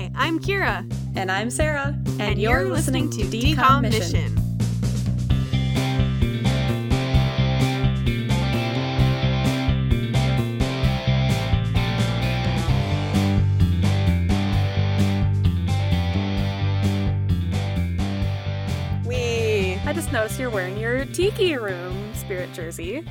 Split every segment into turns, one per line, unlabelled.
Hi, I'm Kira.
And I'm Sarah.
And, you're, listening to Decom Mission.
We.
I just noticed you're wearing your Tiki Room spirit jersey.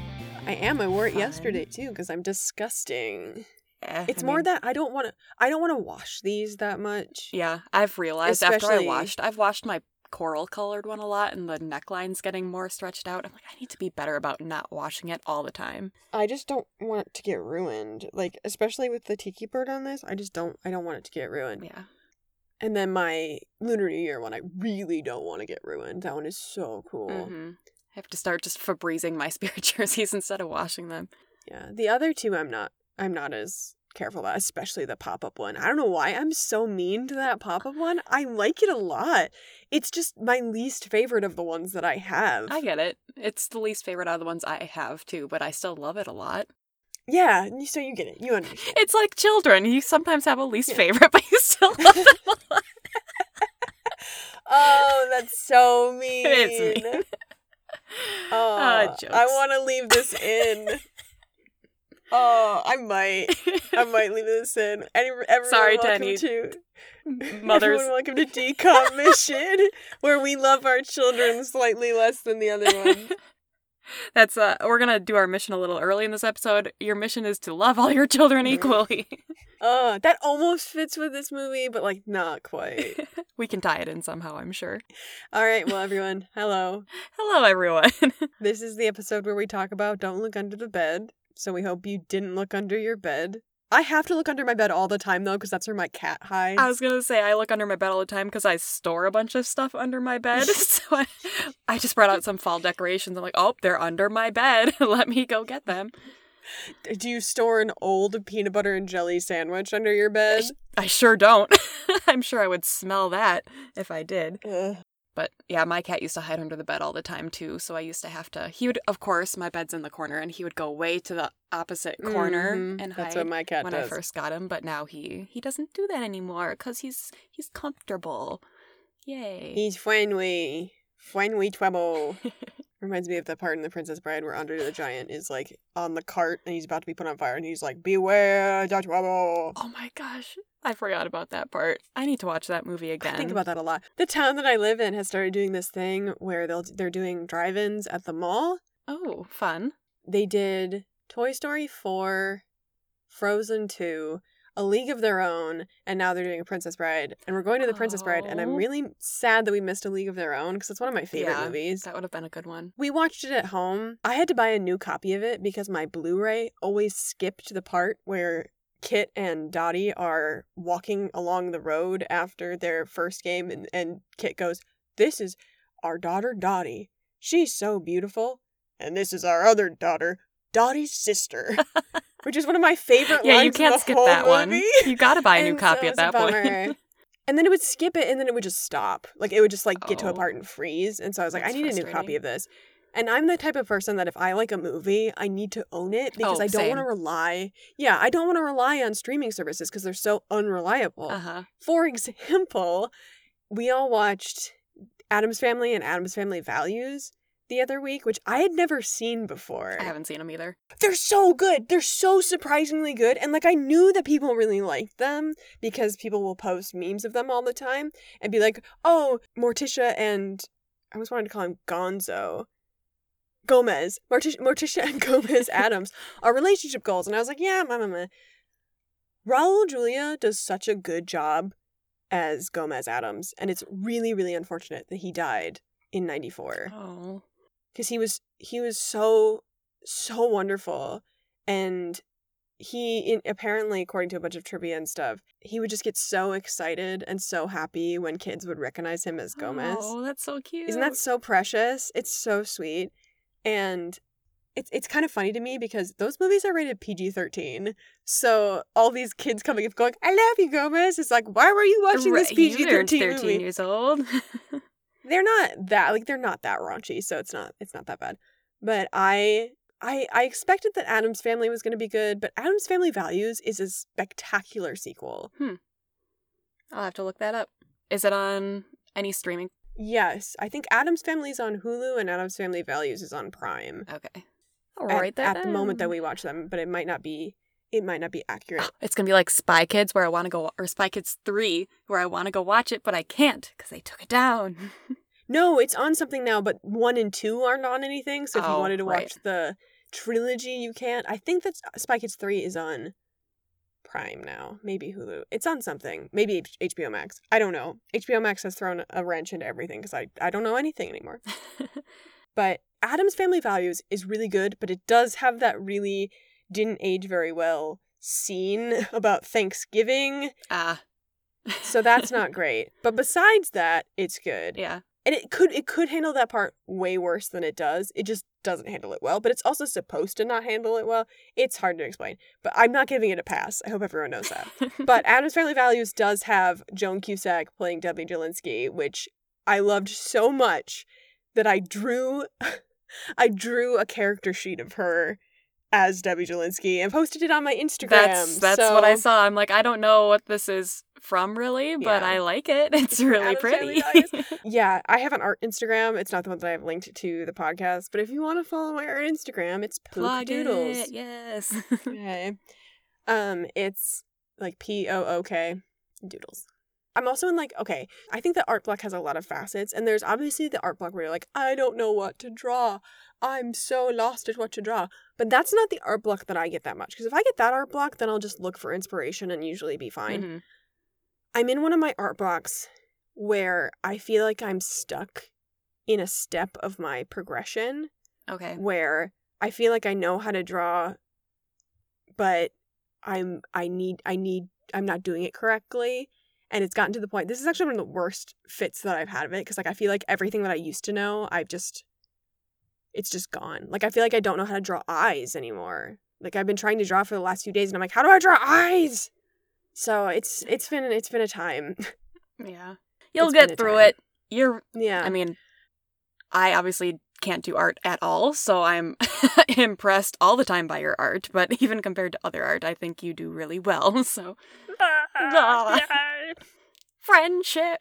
I am. I wore it
Fine.
yesterday too because I'm disgusting.
Eh,
It's
I
more
mean,
that I don't want to. I don't want to wash these that much.
Yeah, I've realized after I washed, I've washed my coral colored one a lot and the neckline's getting more stretched out. I'm like, I need to be better about not washing it all the time.
I just don't want it to get ruined. Like especially with the tiki bird on this, I just don't. I don't want it to get ruined.
Yeah.
And then my Lunar New Year one, I really don't want to get ruined. That one is so cool.
hmm I have to start just Febrezing my spirit jerseys instead of washing them.
Yeah. The other two, I'm not. I'm not as careful about, especially the pop up one. I don't know why I'm so mean to that pop up one. I like it a lot. It's just my least favorite of the ones that I have.
I get it. It's the least favorite out of the ones I have too, but I still love it a lot.
Yeah, so you get it. You understand.
It's like children. You sometimes have a least
Yeah.
favorite, but you still love them a lot.
oh, that's so mean.
It's mean.
Oh,
Ah,
I want to leave this in. Oh, I might. I might leave this in. Any, everyone
Sorry,
welcome
Tenny.
to
Mothers.
Everyone welcome to Decom Mission, where we love our children slightly less than the other one.
That's uh we're gonna do our mission a little early in this episode. Your mission is to love all your children
Mhm.
equally.
Uh, that almost fits with this movie, but like not quite.
we can tie it in somehow, I'm sure.
All right, well, everyone, hello.
Hello everyone.
This is the episode where we talk about don't look under the bed. So we hope you didn't look under your bed. I have to look under my bed all the time though, because that's where my cat hides.
I was gonna say I look under my bed all the time because I store a bunch of stuff under my bed. so I, I just brought out some fall decorations. I'm like, oh, they're under my bed. Let me go get them.
Do you store an old peanut butter and jelly sandwich under your bed?
I sure don't. I'm sure I would smell that if I did.
Ugh.
But yeah, my cat used to hide under the bed all the time too. So I used to have to. He would, of course, my bed's in the corner, and he would go way to the opposite corner
Mhm.
and
That's
hide
what my cat
when
does.
I first got him. But now he he doesn't do that anymore because he's he's comfortable. Yay!
He's friendly. Friendly trouble. Reminds me of the part in The Princess Bride where Andre the Giant is like on the cart and he's about to be put on fire and he's like, Beware the trouble.
oh my gosh, I forgot about that part. I need to watch that movie again.
I think about that a lot. The town that I live in has started doing this thing where they'll they're doing drive-ins at the mall.
Oh, fun.
They did Toy Story 4, Frozen 2, A League of Their Own, and now they're doing a Princess Bride. And we're going to the Princess Bride, and I'm
Oh.
really sad that we missed A League of Their Own because it's one of my favorite
Yeah,
movies.
That would have been a good one.
We watched it at home. I had to buy a new copy of it because my Blu-ray always skipped the part where Kit and Dottie are walking along the road after their first game and, and Kit goes, This is our daughter Dottie. She's so beautiful. And this is our other daughter, Dottie's sister. Which is one of my favorite
Yeah,
lines
you can't
the
skip that one.
movie.
You got to buy a new copy
so
at that point.
and then it would skip it and then it would just stop. Like it would just like get to a
Oh.
part and freeze. And so I was like, I need a new copy of this. And I'm the type of person that if I like a movie, I need to own it because
Oh,
I don't want to rely. Yeah, I don't want to rely on streaming services because they're so unreliable.
Uh huh.
For example, we all watched Addams Family and Addams Family Values the other week, which I had never seen before.
I haven't seen them either.
They're so good. They're so surprisingly good. And like I knew that people really liked them because people will post memes of them all the time and be like, "Oh, Morticia and I always wanted to call him Gonzo." Gomez, Morticia, Morticia and Gomez Addams are relationship goals, and I was like, "Yeah, mama, mama." Raul Julia does such a good job as Gomez Addams, and it's really, really unfortunate that he died in '94
Oh.
because he was he was so so wonderful and he in, apparently according to a bunch of trivia and stuff he would just get so excited and so happy when kids would recognize him as gomez
Oh, that's so cute.
isn't that so precious it's so sweet and it's, it's kind of funny to me because those movies are rated PG-13 so all these kids coming up going I love you Gomez it's like why were you watching this
Right, you were
PG-13
13
movie
years old.
they're not that like they're not that raunchy so it's not it's not that bad but i i i expected that addams family was going to be good but addams family values is a spectacular sequel Hmm.
I'll have to look that up. Is it on any streaming?
Yes, I think Addams Family is on Hulu and Addams Family Values is on Prime.
Okay. I'll
at,
write that
at the moment that we watch them, but it might not be. It might not be accurate.
It's gonna be like Spy Kids, where I want to go, or Spy Kids Three, where I want to go watch it, but I can't because they took it down.
No, it's on something now, but one and two aren't on anything. So if you
Oh,
wanted to watch the trilogy, you can't. I think that Spy Kids 3 is on Prime now. Maybe Hulu. It's on something. Maybe H- HBO Max. I don't know. HBO Max has thrown a wrench into everything because I, I don't know anything anymore. But Addams Family Values is really good, but it does have that really didn't age very well scene about Thanksgiving.
Ah,
So that's not great. But besides that, it's good
yeah.
and it could it could handle that part way worse than it does it just doesn't handle it well but it's also supposed to not handle it well. It's hard to explain but i'm not giving it a pass. I hope everyone knows that. But addams family values does have joan cusack playing debbie Jellinsky, which i loved so much that i drew i drew a character sheet of her as debbie Jellinsky and posted it on my instagram
that's that's what I saw. I'm like, I don't know what this is from really, but
Yeah.
I like it. It's really pretty.
Yeah, I have an art Instagram. It's not the one that I have linked to the podcast, but if you want to follow my art Instagram, it's
Pook
Doodles.
it, yes.
Okay. Um, it's like P O O K Doodles. I'm also in like okay. I think that art block has a lot of facets, and there's obviously the art block where you're like, I don't know what to draw. I'm so lost at what to draw. But that's not the art block that I get that much. Because if I get that art block, then I'll just look for inspiration and usually be fine.
Mhm.
I'm in one of my art blocks where I feel like I'm stuck in a step of my progression
Okay.
where I feel like I know how to draw but I'm I need I need I'm not doing it correctly and it's gotten to the point this is actually one of the worst fits that I've had of it because like I feel like everything that I used to know I've just it's just gone. Like I feel like I don't know how to draw eyes anymore. Like I've been trying to draw for the last few days and I'm like how do I draw eyes? So it's it's been it's been a time.
Yeah. You'll
It's
get through
time.
it. You're
yeah.
I mean, I obviously can't do art at all, so I'm impressed all the time by your art, but even compared to other art, I think you do really well. So, Ah. Friendship.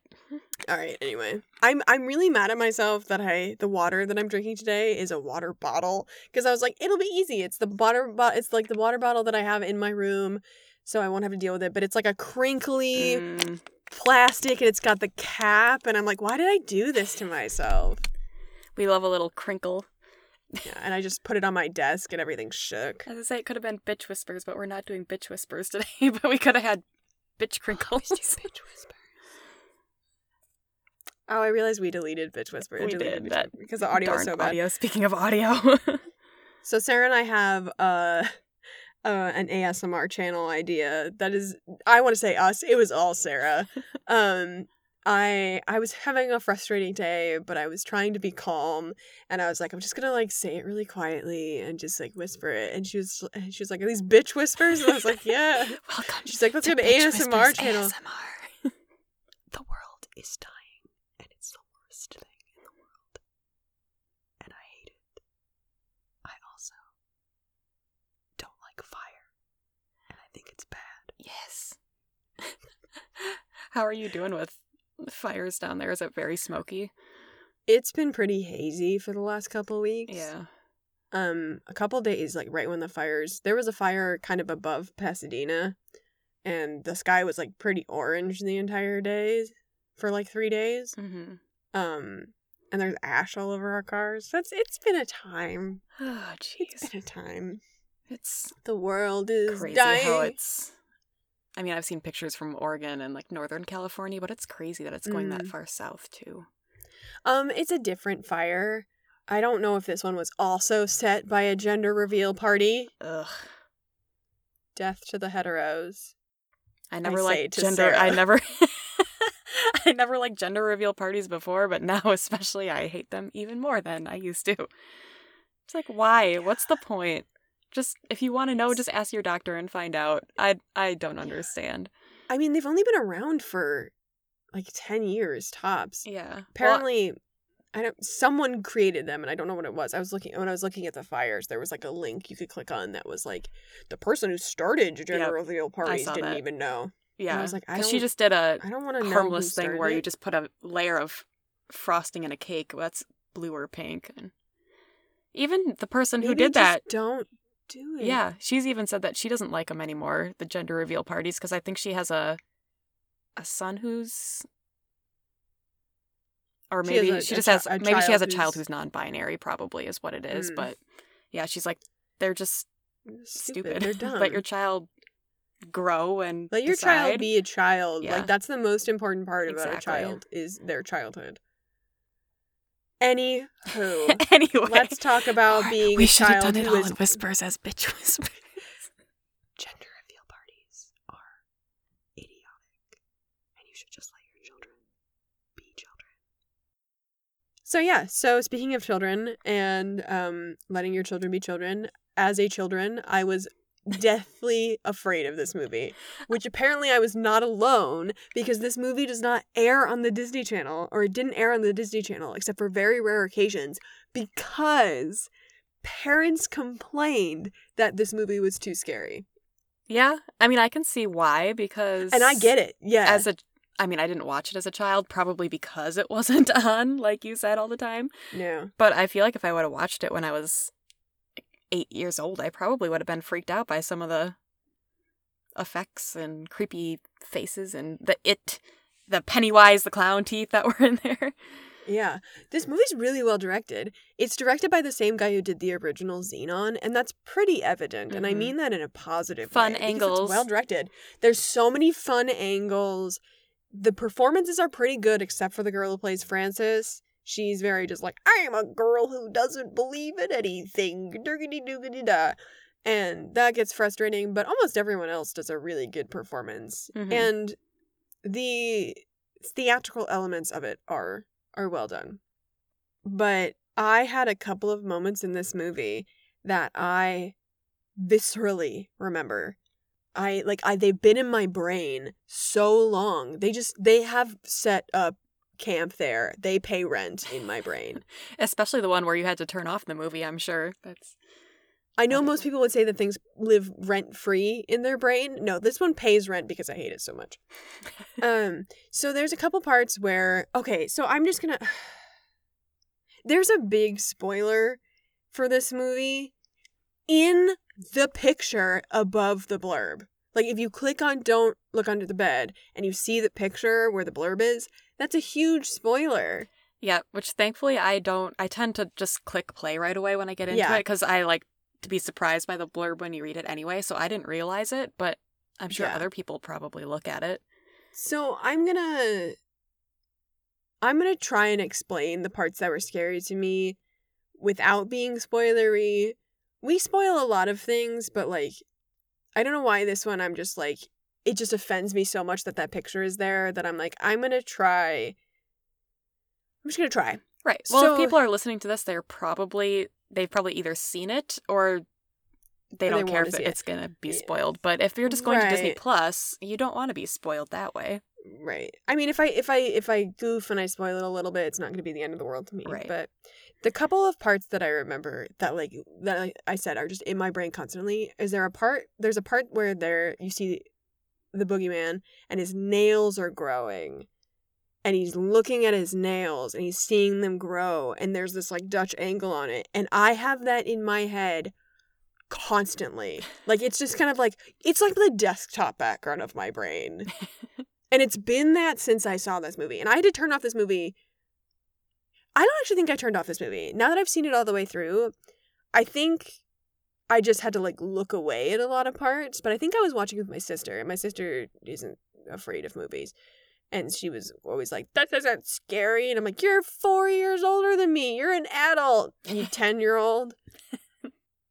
All right. Anyway, I'm I'm really mad at myself that I the water that I'm drinking today is a water bottle because I was like it'll be easy. It's the water bo- It's like the water bottle that I have in my room, so I won't have to deal with it. But it's like a crinkly
Mm,
plastic and it's got the cap, and I'm like, why did I do this to myself?
we love a little crinkle.
Yeah, and I just put it on my desk and everything shook.
As I say, it could have been bitch whispers, but we're not doing bitch whispers today. but we could have had bitch crinkles.
Oh, I realized we deleted bitch whisper.
We
deleted
did, that
because the audio was so bad.
audio. Speaking of audio,
So Sarah and I have uh, uh an ASMR channel idea that is I want to say us. It was all Sarah. um I I was having a frustrating day, but I was trying to be calm and I was like I'm just going to like say it really quietly and just like whisper it and she was and she was like are these bitch whispers? And I was like, "Yeah."
welcome.
She's like, "Let's
to Bitch
ASMR channel."
ASMR.
The world is dying and it's the worst thing in the world. And I hate it. I also don't like fire. And I think it's bad.
Yes. How are you doing with fires down there? Is it very smoky?
It's been pretty hazy for the last couple weeks.
Yeah.
Um, a couple days, like right when the fires, there was a fire kind of above Pasadena, and the sky was like pretty orange the entire day for like three days.
Mm-hmm.
Um, and there's ash all over our cars. That's it's been a time.
Oh,
It's
jeez.
been a time.
It's
The world is
crazy
dying.
how it's. I mean, I've seen pictures from Oregon and like Northern California, but it's crazy that it's going that
Mm.
far south too.
Um, it's a different fire. I don't know if this one was also set by a gender reveal party.
Ugh.
Death to the heteros.
I never
say
liked gender. I never. I never liked gender reveal parties before, but now especially I hate them even more than I used to. It's like, why? What's the point? Just if you want to know, just ask your doctor and find out. I I don't understand.
I mean, they've only been around for like 10 years tops.
Yeah. Well,
Apparently, I don't someone created them and I don't know what it was. I was looking when I was looking at the fires, there was like a link you could click on that was like the person who started gender
Yep,
reveal parties didn't
that.
even know.
Yeah,
I was like, I
she just did a
I don't want to know
harmless thing where
started
you just put a layer of frosting in a cake. That's blue or pink, and even the person who
Maybe
did
just
that,
Don't do it.
yeah, she's even said that she doesn't like them anymore. The gender reveal parties because I think she has a a son who's. Or
She
maybe
a-
she just
chi-
has
a
maybe she has a
child who's-
who's non-binary probably is what it is
Mm.
but yeah she's like they're just
Stupid.
stupid,
They're dumb.
let your child grow and
Let your child be a child.
Yeah.
Like that's the most important part about a child is their childhood. Anywho,
anyway
let's talk about being
we should have done it all
is
in whispers as bitch whispers
gender reveal parties are idiotic, and you should just let your children be children. So yeah, so speaking of children and um, letting your children be children, as a children, I was deathly afraid of this movie, which apparently I was not alone because this movie does not air on the Disney Channel, or it didn't air on the Disney Channel except for very rare occasions because parents complained that this movie was too scary.
yeah i mean i can see why because
And I get it. Yeah.
as a i mean i didn't watch it as a child probably because it wasn't on like you said all the time
no.
but i feel like if i would have watched it when i was eight years old i probably would have been freaked out by some of the effects and creepy faces and the it the pennywise the clown teeth that were in there
Yeah. This movie's really well directed. It's directed by the same guy who did the original Zenon, and that's pretty evident. And I
Mhm.
mean that in a positive
Fun
way. because
angles.
Well directed. There's so many fun angles. The performances are pretty good, except for the girl who plays Frances. She's very just like, I am a girl who doesn't believe in anything. Doogity da. And that gets frustrating, but almost everyone else does a really good performance.
Mhm.
And the theatrical elements of it are are well done. But I had a couple of moments in this movie that I viscerally remember. I like I they've been in my brain so long. They just they have set up camp there. They pay rent in my brain.
especially the one where you had to turn off the movie i'm sure that's
I know most people would say that things live rent free in their brain. No, this one pays rent because I hate it so much. um, so there's a couple parts where okay, so I'm just gonna. There's a big spoiler for this movie in the picture above the blurb. Like if you click on "Don't look under the bed" and you see the picture where the blurb is, that's a huge spoiler.
Yeah, which thankfully I don't. I tend to just click play right away when I get into
Yeah.
it because I like to be surprised by the blurb when you read it anyway. So I didn't realize it, but I'm sure
Yeah.
other people probably look at it.
So I'm gonna I'm gonna try and explain the parts that were scary to me without being spoilery. We spoil a lot of things, but like I don't know why this one I'm just like it just offends me so much that that picture is there that I'm like I'm gonna try. I'm just gonna try.
Right. Well,
So-
if people are listening to this, they're probably they've probably either seen it or they don't
they
care if
it.
it's gonna be
Yeah.
spoiled. But if you're just going to Disney Plus, you don't want to be spoiled that way.
Right. I mean, if I if I if I goof and I spoil it a little bit, it's not going to be the end of the world to me.
Right.
But the couple of parts that I remember that like that I said are just in my brain constantly. Is there a part? There's a part where there you see the boogeyman and his nails are growing. And he's looking at his nails and he's seeing them grow and there's this like Dutch angle on it. And I have that in my head constantly. Like it's just kind of like it's like the desktop background of my brain. And it's been that since I saw this movie. And I had to turn off this movie. I don't actually think I turned off this movie. Now that I've seen it all the way through, I think I just had to like look away at a lot of parts. But I think I was watching with my sister, and my sister isn't afraid of movies. And she was always like, that isn't scary. And I'm like, you're four years older than me. You're an adult, you 10 year old.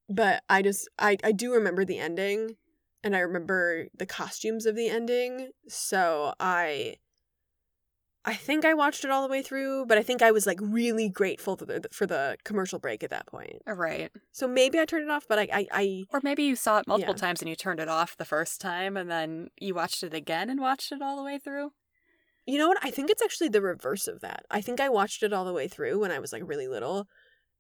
But I just, I, I do remember the ending and I remember the costumes of the ending. So I I think I watched it all the way through, but I think I was like really grateful for the for the commercial break at that point.
Uh, right.
So maybe I turned it off, but I I, I
Or maybe you saw it multiple
Yeah.
times and you turned it off the first time and then you watched it again and watched it all the way through.
you know what? I think it's actually the reverse of that. I think I watched it all the way through when I was like really little,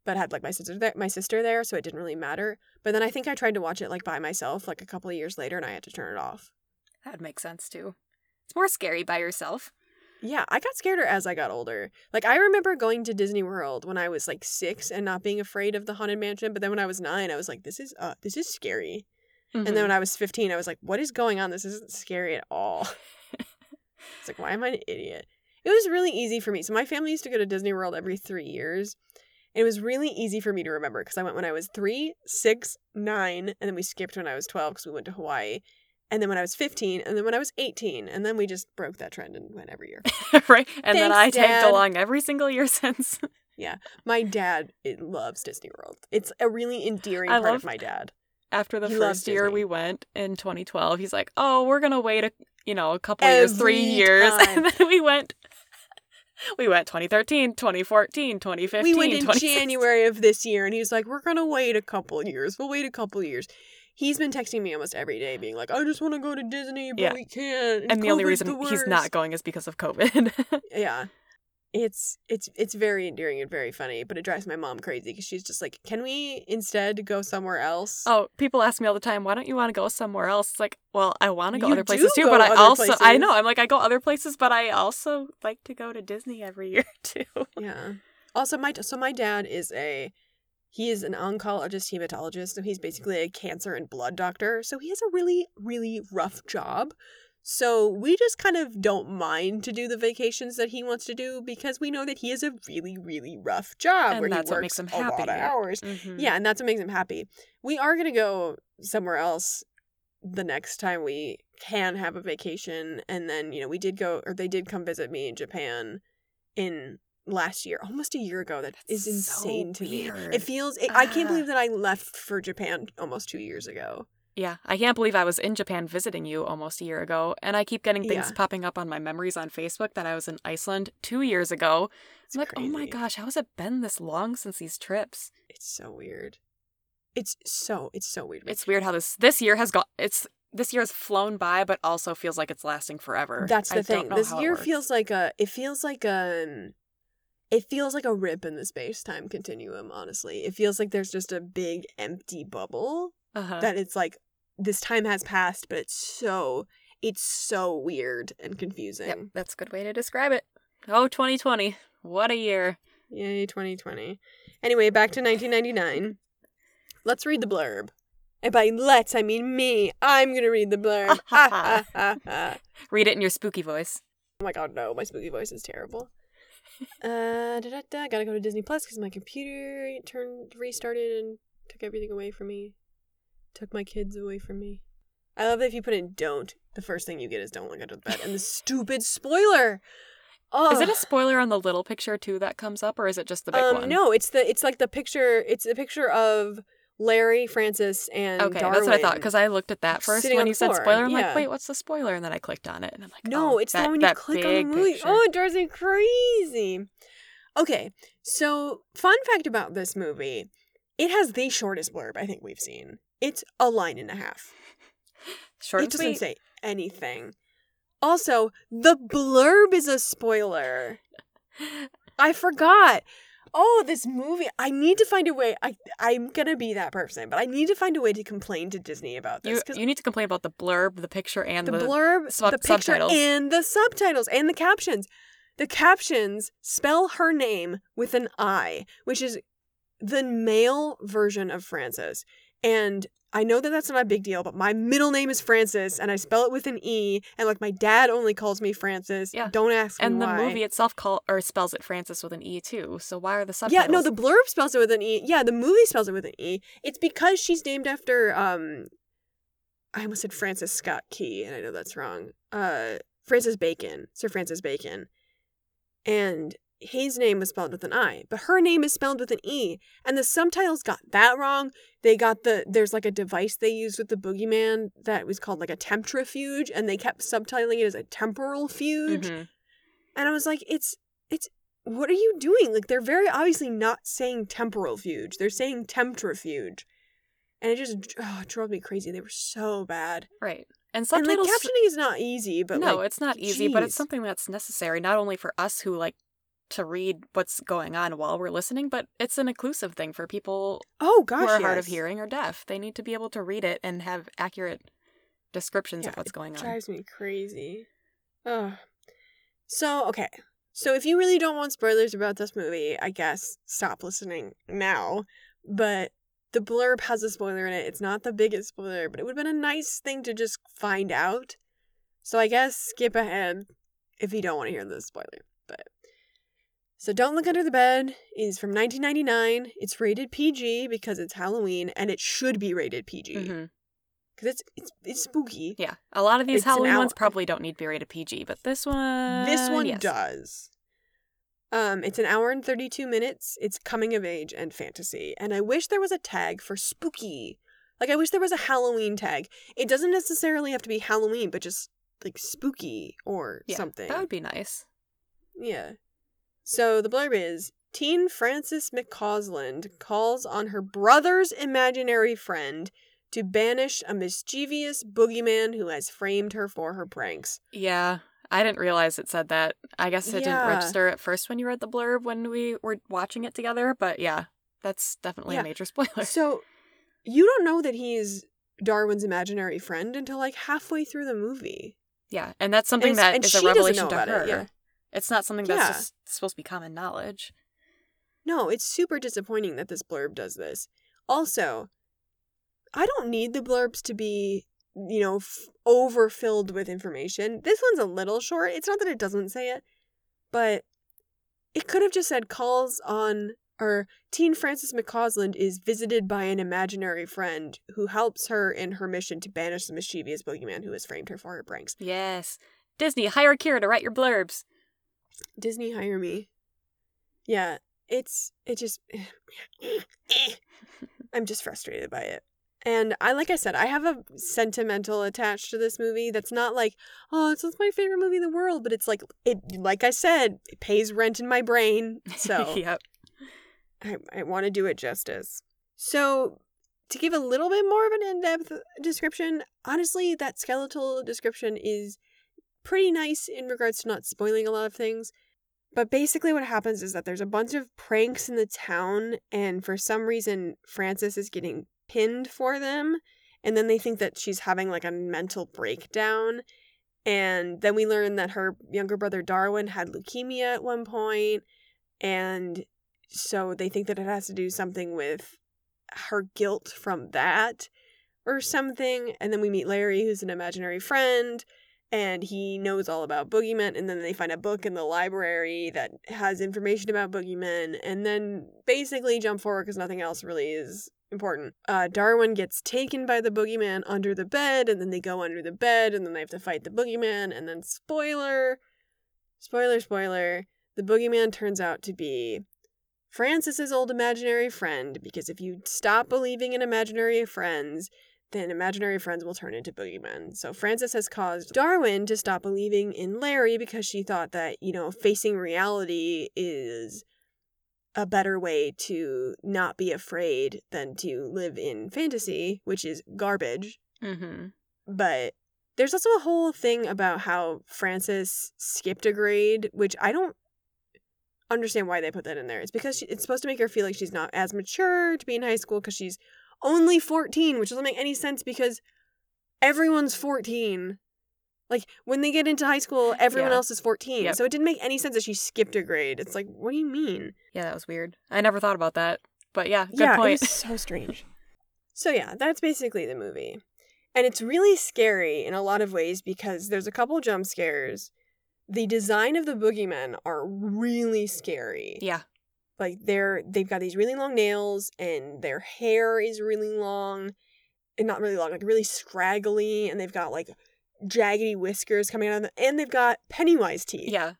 but had like my sister there, my sister there, so it didn't really matter. But then I think I tried to watch it like by myself like a couple of years later and I had to turn it off.
That makes sense too. It's more scary by yourself.
Yeah, I got scared as I got older. Like I remember going to Disney World when I was like six and not being afraid of the haunted mansion. But then when I was nine, I was like, "This is uh, this is scary." And then when I was fifteen, I was like, "What is going on? This isn't scary at all." it's like, why am I an idiot? It was really easy for me. So my family used to go to Disney World every three years. And it was really easy for me to remember because I went when I was three, six, nine, and then we skipped when I was twelve because we went to Hawaii. And then when I was 15, and then when I was 18, and then we just broke that trend and went every year.
right? And then I
Thanks,
tagged along every single year since. Yeah.
My dad it loves Disney World. It's a really endearing
I
part
love-
of my dad.
After the
He
first year
Disney.
we went in 2012, he's like, "Oh, we're gonna wait a you know a couple years, three
Every
years,"
time.
and then we went. We went 2013, 2014, 2015.
we went in January of this year, and he's like, "We're gonna wait a couple years. We'll wait a couple years." He's been texting me almost every day, being like, "I just want to go to Disney, but
Yeah.
we can't."
And the only reason
the
he's not going is because of COVID.
yeah, it's it's it's very endearing and very funny, but it drives my mom crazy because she's just like, "Can we instead go somewhere else?"
oh, people ask me all the time, "Why don't you want to go somewhere else?" It's like, well, I want to go
You
other places too, but I also I know I'm like I go other places, but I also like to go to Disney every year too.
Yeah. Also, my so my dad is a he is an oncologist hematologist, so he's basically a cancer and blood doctor. So he has a really really rough job. So we just kind of don't mind to do the vacations that he wants to do because we know that he has a really really rough job
And
where
that's
he
what
works
makes him
a lot of hours.
Mhm.
Yeah, and that's what makes him happy. We are gonna go somewhere else the next time we can have a vacation, and then you know we did go or they did come visit me in Japan in last year, almost a year ago. That is
That's so
insane to me. It feels. It, I can't believe that I left for Japan almost two years ago.
Yeah, I can't believe I was in Japan visiting you almost a year ago, and I keep getting things
Yeah.
popping up on my memories on Facebook that I was in Iceland two years ago.
It's
I'm like, oh my gosh, how has it been this long since these trips?
It's so weird. It's so it's so weird.
It's weird how this this year has got it's this year has flown by, but also feels like it's lasting forever.
That's the
I don't
thing. This year feels like a. It feels like a. It feels like a rip in the space time continuum. Honestly, it feels like there's just a big empty bubble
uh-huh.
that it's like this time has passed, but it's so it's so weird and confusing.
Yep, that's a good way to describe it. Oh, 2020, what a year!
Yay, 2020. Anyway, back to 1999. Let's read the blurb. And by let's, I mean me. I'm gonna read the blurb.
Read it in your spooky voice.
Oh my god, no, my spooky voice is terrible. Uh, da, da, da, gotta go to Disney Plus because my computer turned restarted and took everything away from me. Took my kids away from me. I love that if you put in "don't," the first thing you get is "don't look under the bed" and the stupid spoiler. Oh,
Is it a spoiler on the little picture too that comes up, or is it just the big
um,
one?
No, it's the it's like the picture. It's the picture of Larry, Francis, and
Okay,
Darwin.
that's what I thought because I looked at that first when you said
floor,
spoiler. I'm
yeah.
like, wait, what's the spoiler? And then I clicked on it, and I'm like,
No,
oh,
it's
that,
one when you click on the movie.
picture.
Oh, it drives me crazy. Okay, so fun fact about this movie: it has the shortest blurb I think we've seen. It's a line and a half.
short
it doesn't
sweet.
say anything. Also, the blurb is a spoiler. I forgot. Oh, this movie. I need to find a way. I I'm gonna be that person, but I need to find a way to complain to Disney about this
You, you need to complain about the blurb, the picture, and
the,
the,
blurb,
sub-
the picture,
subtitles.
and the subtitles and the captions. The captions spell her name with an I, which is the male version of Francis. And I know that that's not a big deal, but my middle name is Francis, and I spell it with an E. And like my dad only calls me Francis.
Yeah.
Don't ask
and
me
the
why.
movie itself call or spells it Francis with an E too. So why are the subtitles?
Yeah, no, the blurb spells it with an E. Yeah, the movie spells it with an E. It's because she's named after um I almost said Francis Scott Key, and I know that's wrong. Uh Francis Bacon, Sir Francis Bacon. And his name was spelled with an I, but her name is spelled with an E. And the subtitles got that wrong. They got the there's like a device they used with the boogeyman that was called like a temptrifuge, and they kept subtitling it as a temporal fuge.
Mhm.
And I was like, it's it's what are you doing? Like they're very obviously not saying temporal fuge. They're saying temptrifuge. And it just oh, it drove me crazy. They were so bad.
right. And
And like captioning is not easy, but
no,
like,
it's not easy, but it's something that's necessary not only for us who like to read what's going on while we're listening, but it's an inclusive thing for people
oh gosh,
who are hard of hearing or deaf. They need to be able to read it and have accurate descriptions
Yeah,
of what's going on.
drives me crazy. Ugh. So, okay. So if you really don't want spoilers about this movie, I guess stop listening now. But the blurb has a spoiler in it. It's not the biggest spoiler, but it would have been a nice thing to just find out. So I guess skip ahead if you don't want to hear the spoiler. But so Don't Look Under the Bed is from 1999. It's rated PG because it's Halloween and it should be rated PG
Mhm.
because it's, it's it's spooky.
Yeah, a lot of these
It's
Halloween ones probably don't need to be rated PG, but this one,
This one
yes.
does. Um, it's an hour and 32 minutes. It's coming of age and fantasy. And I wish there was a tag for spooky. Like, I wish there was a Halloween tag. It doesn't necessarily have to be Halloween, but just like spooky or
Yeah,
something.
That would be nice.
Yeah. So the blurb is Teen Frances McCausland calls on her brother's imaginary friend to banish a mischievous boogeyman who has framed her for her pranks.
Yeah, I didn't realize it said that. I guess it
Yeah.
didn't register at first when you read the blurb when we were watching it together, but yeah, that's definitely
Yeah.
a major spoiler.
So you don't know that he's Darwin's imaginary friend until like halfway through the movie.
yeah, and that's something
it's-
that
and
is a revelation to her.
it, yeah.
It's not something that's
Yeah.
just supposed to be common knowledge.
No, it's super disappointing that this blurb does this. Also, I don't need the blurbs to be, you know, f- overfilled with information. This one's a little short. It's not that it doesn't say it, but it could have just said calls on or teen Frances McCausland is visited by an imaginary friend who helps her in her mission to banish the mischievous boogeyman who has framed her for her pranks.
Yes. Disney, hire Kira to write your blurbs.
Disney hire me. Yeah, it's it just I'm just frustrated by it. And I like I said, I have a sentimental attached to this movie that's not like, oh, it's my favorite movie in the world, but it's like it like I said, it pays rent in my brain. So
yep.
I, I want to do it justice. So, to give a little bit more of an in depth description, honestly, that skeletal description is pretty nice in regards to not spoiling a lot of things. But basically, what happens is that there's a bunch of pranks in the town, and for some reason, Frances is getting pinned for them. And then they think that she's having like a mental breakdown. And then we learn that her younger brother Darwin had leukemia at one point, and so they think that it has to do something with her guilt from that or something. And then we meet Larry, who's an imaginary friend, and he knows all about boogeymen. And then they find a book in the library that has information about boogeymen. And then basically jump forward because nothing else really is important. Uh, Darwin gets taken by the boogeyman under the bed, and then they go under the bed, and then they have to fight the boogeyman. And then, spoiler, spoiler, spoiler, the boogeyman turns out to be Francis's old imaginary friend, because if you stop believing in imaginary friends, then imaginary friends will turn into boogeymen. So Frances has caused Darwin to stop believing in Larry because she thought that, you know, facing reality is a better way to not be afraid than to live in fantasy, which is garbage.
Mm-hmm.
But there's also a whole thing about how Frances skipped a grade, which I don't understand why they put that in there. It's because she, it's supposed to make her feel like she's not as mature to be in high school because she's only 14, which doesn't make any sense because everyone's 14. Like when they get into high school, everyone
Yeah.
else is 14.
Yep.
So it didn't make any sense that she skipped a grade. It's like, what do you mean?
Yeah, that was weird. I never thought about that. But yeah, good
yeah,
point.
it was so strange. so yeah, that's basically the movie. And it's really scary in a lot of ways because there's a couple jump scares. The design of the boogeymen are really scary.
yeah.
Like they're they've got these really long nails and their hair is really long and not really long, like really scraggly, and they've got like jaggedy whiskers coming out of them, and they've got Pennywise teeth.
Yeah.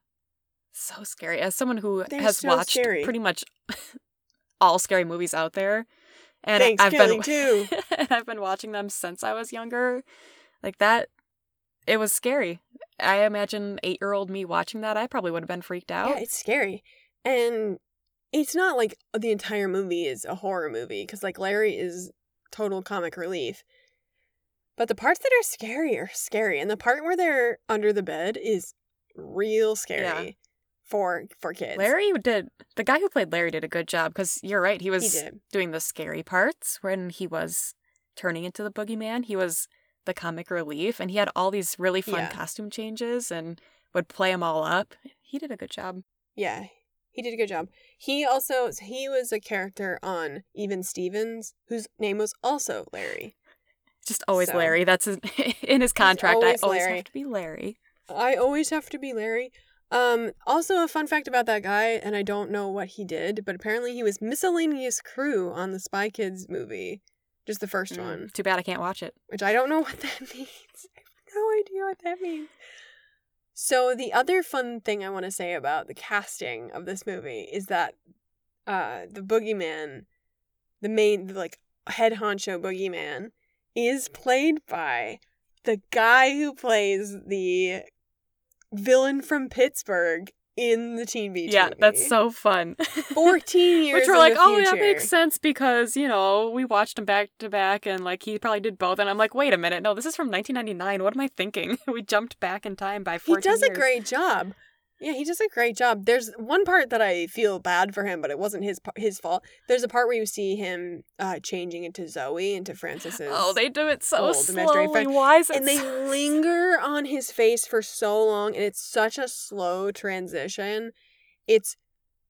So scary. As someone who
They're
has
so
watched
scary.
pretty much all scary movies out there, and
Thanks,
I've
Killing
been
too.
and I've been watching them since I was younger, like that, it was scary. I imagine eight year old me watching that, I probably would have been freaked out.
Yeah, it's scary. And it's not like the entire movie is a horror movie because like Larry is total comic relief. But the parts that are scary are scary, and the part where they're under the bed is real scary
Yeah.
for for kids.
Larry did the guy who played Larry did a good job because you're right. He
he
was
did.
doing the scary parts when he was turning into the boogeyman. He was the comic relief, and he had all these really fun
Yeah.
costume changes and would play them all up. He did a good job.
Yeah, he did a good job. He also he was a character on Even Stevens, whose name was also Larry.
Just always
So-
Larry. That's his, in his contract. I
always
always
Larry.
have to be Larry.
I always have to be Larry. Um, also a fun fact about that guy, and I don't know what he did, but apparently he was miscellaneous crew on the Spy Kids movie, just the first
Mm,
one,
Too bad I can't watch it.
which I don't know what that means. I have no idea what that means. So the other fun thing I want to say about the casting of this movie is that uh the boogeyman, the main like head honcho boogeyman, is played by the guy who plays the villain from Pittsburgh in the Teen Beach
yeah,
movie.
that's so fun.
14 years
Which we're like, oh, that makes sense because, you know, we watched him back to back and, like, he probably did both. And I'm like, wait a minute. No, this is from 1999. What am I thinking? we jumped back in time by 14
He does a great job. Yeah, he does a great job. There's one part that I feel bad for him, but it wasn't his his fault. There's a part where you see him uh, changing into Zoe, into Francis's.
Oh, they do it so slowly. Why is it
and they
so-
linger on his face for so long, and it's such a slow transition. It's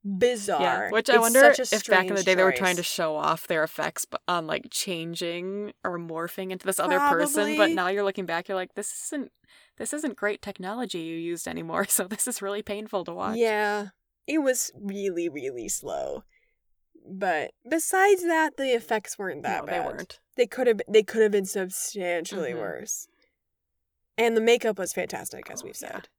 bizarre.
Yeah, which I
It's
wonder if back in the day they were trying to show off their effects on like changing or morphing into this other person. But now you're looking back, you're like, this isn't this isn't great technology you used anymore. So this is really painful to watch.
Yeah, it was really, really slow. But besides that, the effects weren't that
no,
bad.
they weren't.
They could have. They could have been substantially
Mhm.
worse. And the makeup was fantastic, as
Oh,
we've
yeah.
said.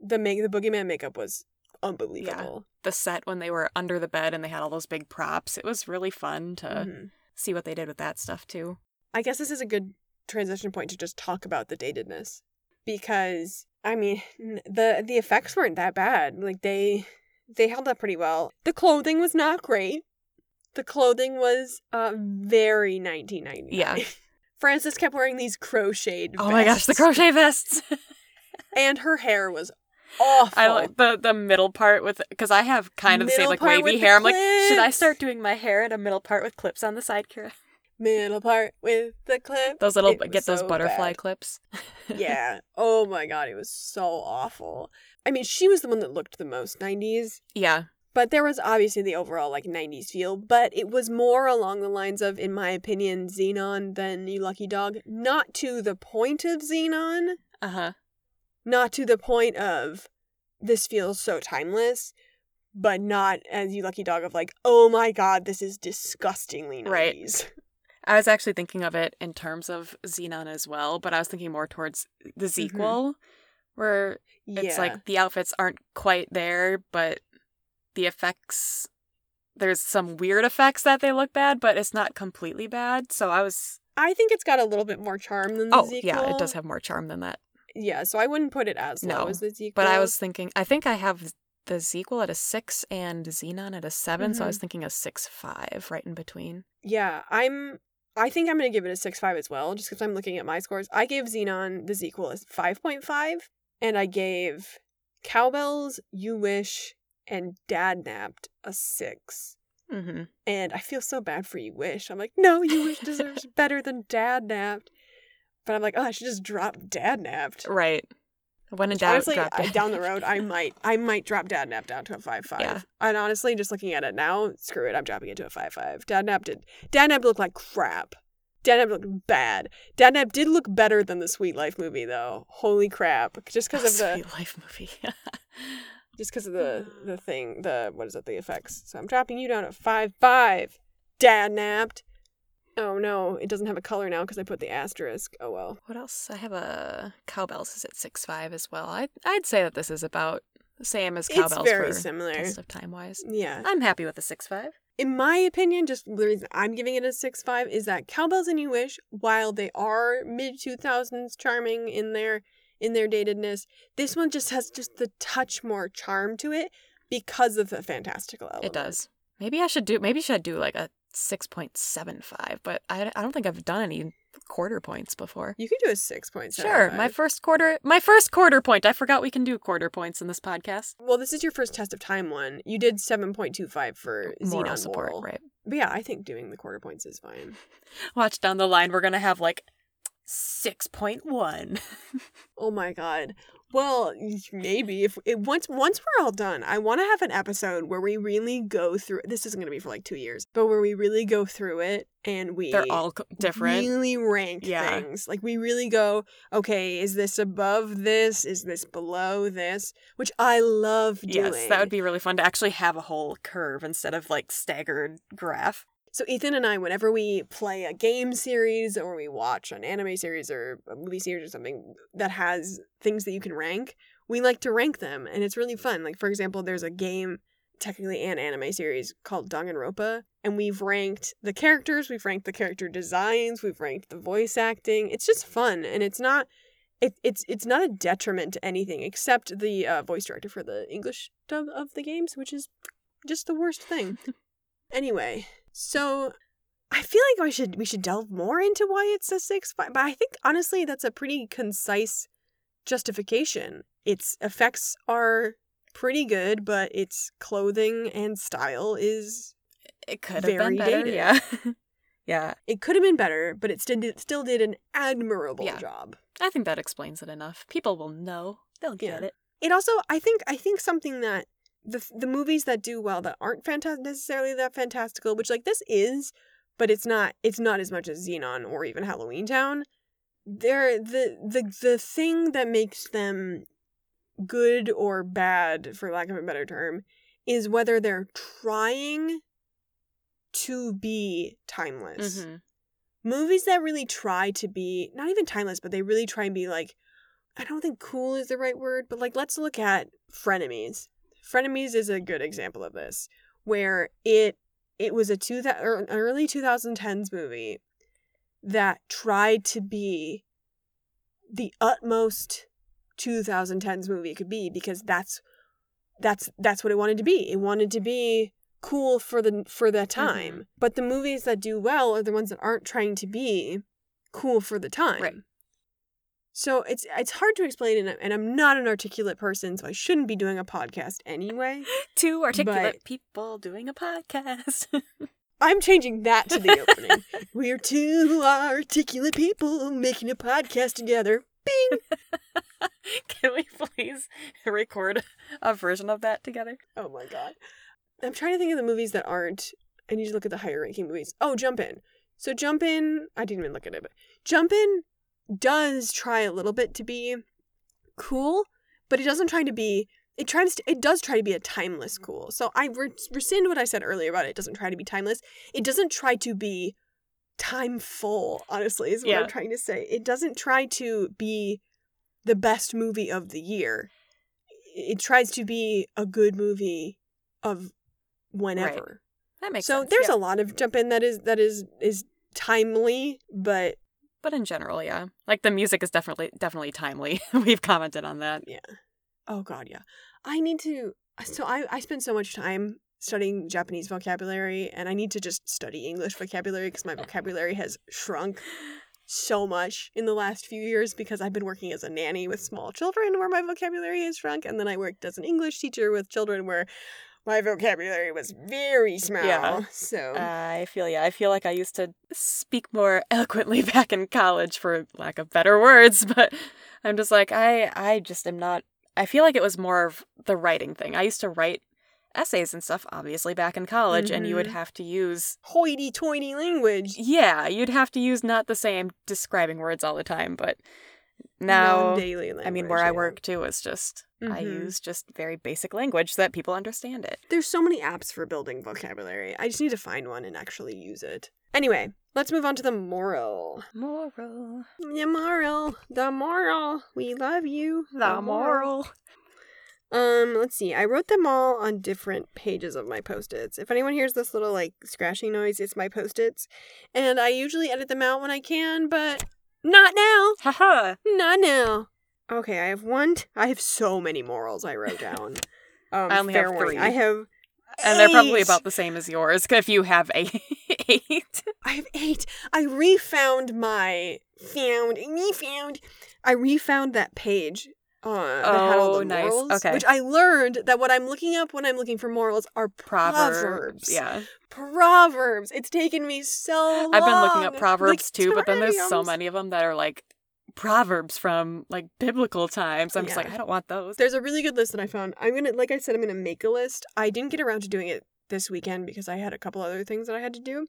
The make the boogeyman makeup was unbelievable.
The set when they were under the bed and they had all those big props, it was really fun to
Mhm.
see what they did with that stuff too.
I guess this is a good transition point to just talk about the datedness because I mean the the effects weren't that bad. Like they they held up pretty well. The clothing was not great. The clothing was uh very 1990.
Yeah.
Frances kept wearing these crocheted.
Oh my gosh, the crochet vests!
and her hair was awful.
I like the the middle part with because I have kind of the same like wavy hair. I'm like, should I start doing my hair at a middle part with clips on the side, Kira?
Middle part with the clip.
Those little
It
get those
so
butterfly
bad.
clips.
yeah. Oh my god, it was so awful. I mean, she was the one that looked the most 90s,
yeah,
but there was obviously the overall like 90s feel, but it was more along the lines of in my opinion Zenon than You Lucky Dog, not to the point of Zenon,
uh huh.
not to the point of this feels so timeless, but not as You Lucky Dog of like, "Oh my god, this is disgustingly 90s."
Right. I was actually thinking of it in terms of Zenon as well, but I was thinking more towards the sequel, where
Yeah.
it's like the outfits aren't quite there, but the effects. There's some weird effects that they look bad, but it's not completely bad. So I was.
I think it's got a little bit more charm than the
Oh,
sequel.
yeah, it does have more charm than that.
Yeah, so I wouldn't put it as low
No,
as the sequel.
But I was thinking, I think I have the sequel at a six and Zenon at a 7 so I
Mm-hmm.
was thinking a six five right in between.
Yeah, I'm. I think I'm gonna give it a six five as well, just because I'm looking at my scores. I gave Zenon the sequel as five point five, and I gave Cow Belles, You Wish, and Dad Napped a six.
Mm-hmm.
And I feel so bad for You Wish. I'm like, no, You Wish deserves better than Dad Napped. But I'm like, oh, I should just drop Dad Napped.
Right. When in doubt,
honestly,
drop
I- down the road, I might, I might drop Dad Nap down to a five five.
Yeah.
And honestly, just looking at it now, screw it, I'm dropping it to a five five. Dad Nap did, Dad Nap looked like crap. Dad Nap looked bad. Dad Nap did look better than the Sweet Life movie, though. Holy crap! Just because of the,
Sweet life movie.
just because of the, the thing, the what is it, the effects. So I'm dropping you down at five five. Dad Napped. Oh no, it doesn't have a color now because I put the asterisk. Oh well.
what else? I have a Cow Belles is at six five as well. I I'd say that this is about the same as
Cow
Belles.
It's
very
similar.
of time wise.
Yeah.
I'm happy with the six five.
in my opinion, just the reason I'm giving it a six five is that Cow Belles and You Wish, while they are mid two thousands charming in their in their datedness, this one just has just the touch more charm to it because of the fantastical element.
It does. Maybe I should do. Maybe should I do like a six point seven five. But I I don't think I've done any quarter points before.
You could do a six point seven.
Sure, my first quarter, my first quarter point. I forgot we can do quarter points in this podcast.
well, this is your first test of time one. You did seven point two five for
Moral
Zenon
support,
Moral.
right?
But yeah, I think doing the quarter points is fine.
Watch down the line, we're gonna have like 6.1.
Oh my god. Well, maybe if it, once once we're all done, I want to have an episode where we really go through. This isn't going to be for like two years, but where we really go through it and we
They're all different.
really rank
Yeah.
things. Like we really go, okay, is this above this? Is this below this? Which I love doing.
Yes, that would be really fun to actually have a whole curve instead of like staggered graph.
So Ethan and I, whenever we play a game series or we watch an anime series or a movie series or something that has things that you can rank, we like to rank them, and it's really fun. Like for example, there's a game, technically an anime series called Danganronpa, and we've ranked the characters, we've ranked the character designs, we've ranked the voice acting. It's just fun, and it's not. It, it's it's not a detriment to anything except the uh, voice director for the English dub of the games, which is just the worst thing. Anyway, so I feel like I should we should delve more into why it's a six five, but I think honestly that's a pretty concise justification. Its effects are pretty good, but its clothing and style is
It could have
Very
been better.
dated.
Yeah. yeah.
it could have been better, but it still did, still did an admirable
Yeah.
job.
I think that explains it enough. People will know. They'll get
Yeah.
it.
It also I think I think something that the the movies that do well that aren't necessarily that fantastical, which like this is, but it's not it's not as much as Zenon or even Halloween Town. They're the the the thing that makes them good or bad, for lack of a better term, is whether they're trying to be timeless.
Mhm.
Movies that really try to be not even timeless, but they really try and be like I don't think cool is the right word, but like let's look at Frenemies. Frenemies is a good example of this, where it it was a two or er, an early 2010s movie that tried to be the utmost 2010s movie it could be because that's that's that's what it wanted to be. It wanted to be cool for the for the mm-hmm. time. But the movies that do well are the ones that aren't trying to be cool for the time.
Right.
So it's it's hard to explain, and, and I'm not an articulate person, so I shouldn't be doing a podcast anyway.
Two articulate people doing a podcast.
I'm changing that to the opening. We're two articulate people making a podcast together. Bing.
Can we please record a version of that together?
Oh my god. I'm trying to think of the movies that aren't. I need to look at the higher ranking movies. Oh, Jump In. So Jump In, I didn't even look at it, but Jump In does try a little bit to be cool, but it doesn't try to be. It tries to. It does try to be a timeless cool. So I rescind what I said earlier about it. doesn't try to be timeless. It doesn't try to be time full. Honestly, is what
Yeah.
I'm trying to say. It doesn't try to be the best movie of the year. It tries to be a good movie of whenever.
That makes sense.
so
sense.
there's
yeah.
a lot of jump in that is that is is timely, but
but in general, yeah. Like the music is definitely definitely timely. We've commented on that. Yeah.
Oh god, yeah. I need to so I I spend so much time studying Japanese vocabulary and I need to just study English vocabulary because my vocabulary has shrunk so much in the last few years because I've been working as a nanny with small children where my vocabulary has shrunk and then I worked as an English teacher with children where my vocabulary was very small.
Yeah.
So
I feel yeah. I feel like I used to speak more eloquently back in college, for lack of better words. But I'm just like I. I just am not. I feel like it was more of the writing thing. I used to write essays and stuff, obviously back in college, and you would
Mhm.
have to use.
hoity-toity language.
Yeah, you'd have to use not the same describing words all the time, but now
daily language.
I mean, where I work too is just I
Mhm.
use just very basic language so that people understand it.
There's so many apps for building vocabulary. I just need to find one and actually use it. Anyway, let's move on to the moral.
Moral,
The moral. The moral. We love you.
the moral.
Um, let's see. I wrote them all on different pages of my post-its. If anyone hears this little like scratching noise, it's my post-its. And I usually edit them out when I can, but not now.
Haha.
Not now. Okay, I have one. T- I have so many morals I wrote down. Um,
I only have
warning,
three.
I have.
And they're probably about the same as yours cause if you have eight. eight.
I have eight. I refound my found refound. I refound that page all
Oh,
the
nice.
morals.
Okay.
Which I learned that what I'm looking up when I'm looking for morals are
Proverbs.
proverbs.
Yeah.
Proverbs. It's taken me so long.
I've been looking up
Like,
proverbs too, but then there's so many of them that are like proverbs from like biblical times. I'm just like, I don't want those.
There's a really good list that I found. I'm gonna, like I said, I'm gonna make a list. I didn't get around to doing it this weekend because I had a couple other things that I had to do.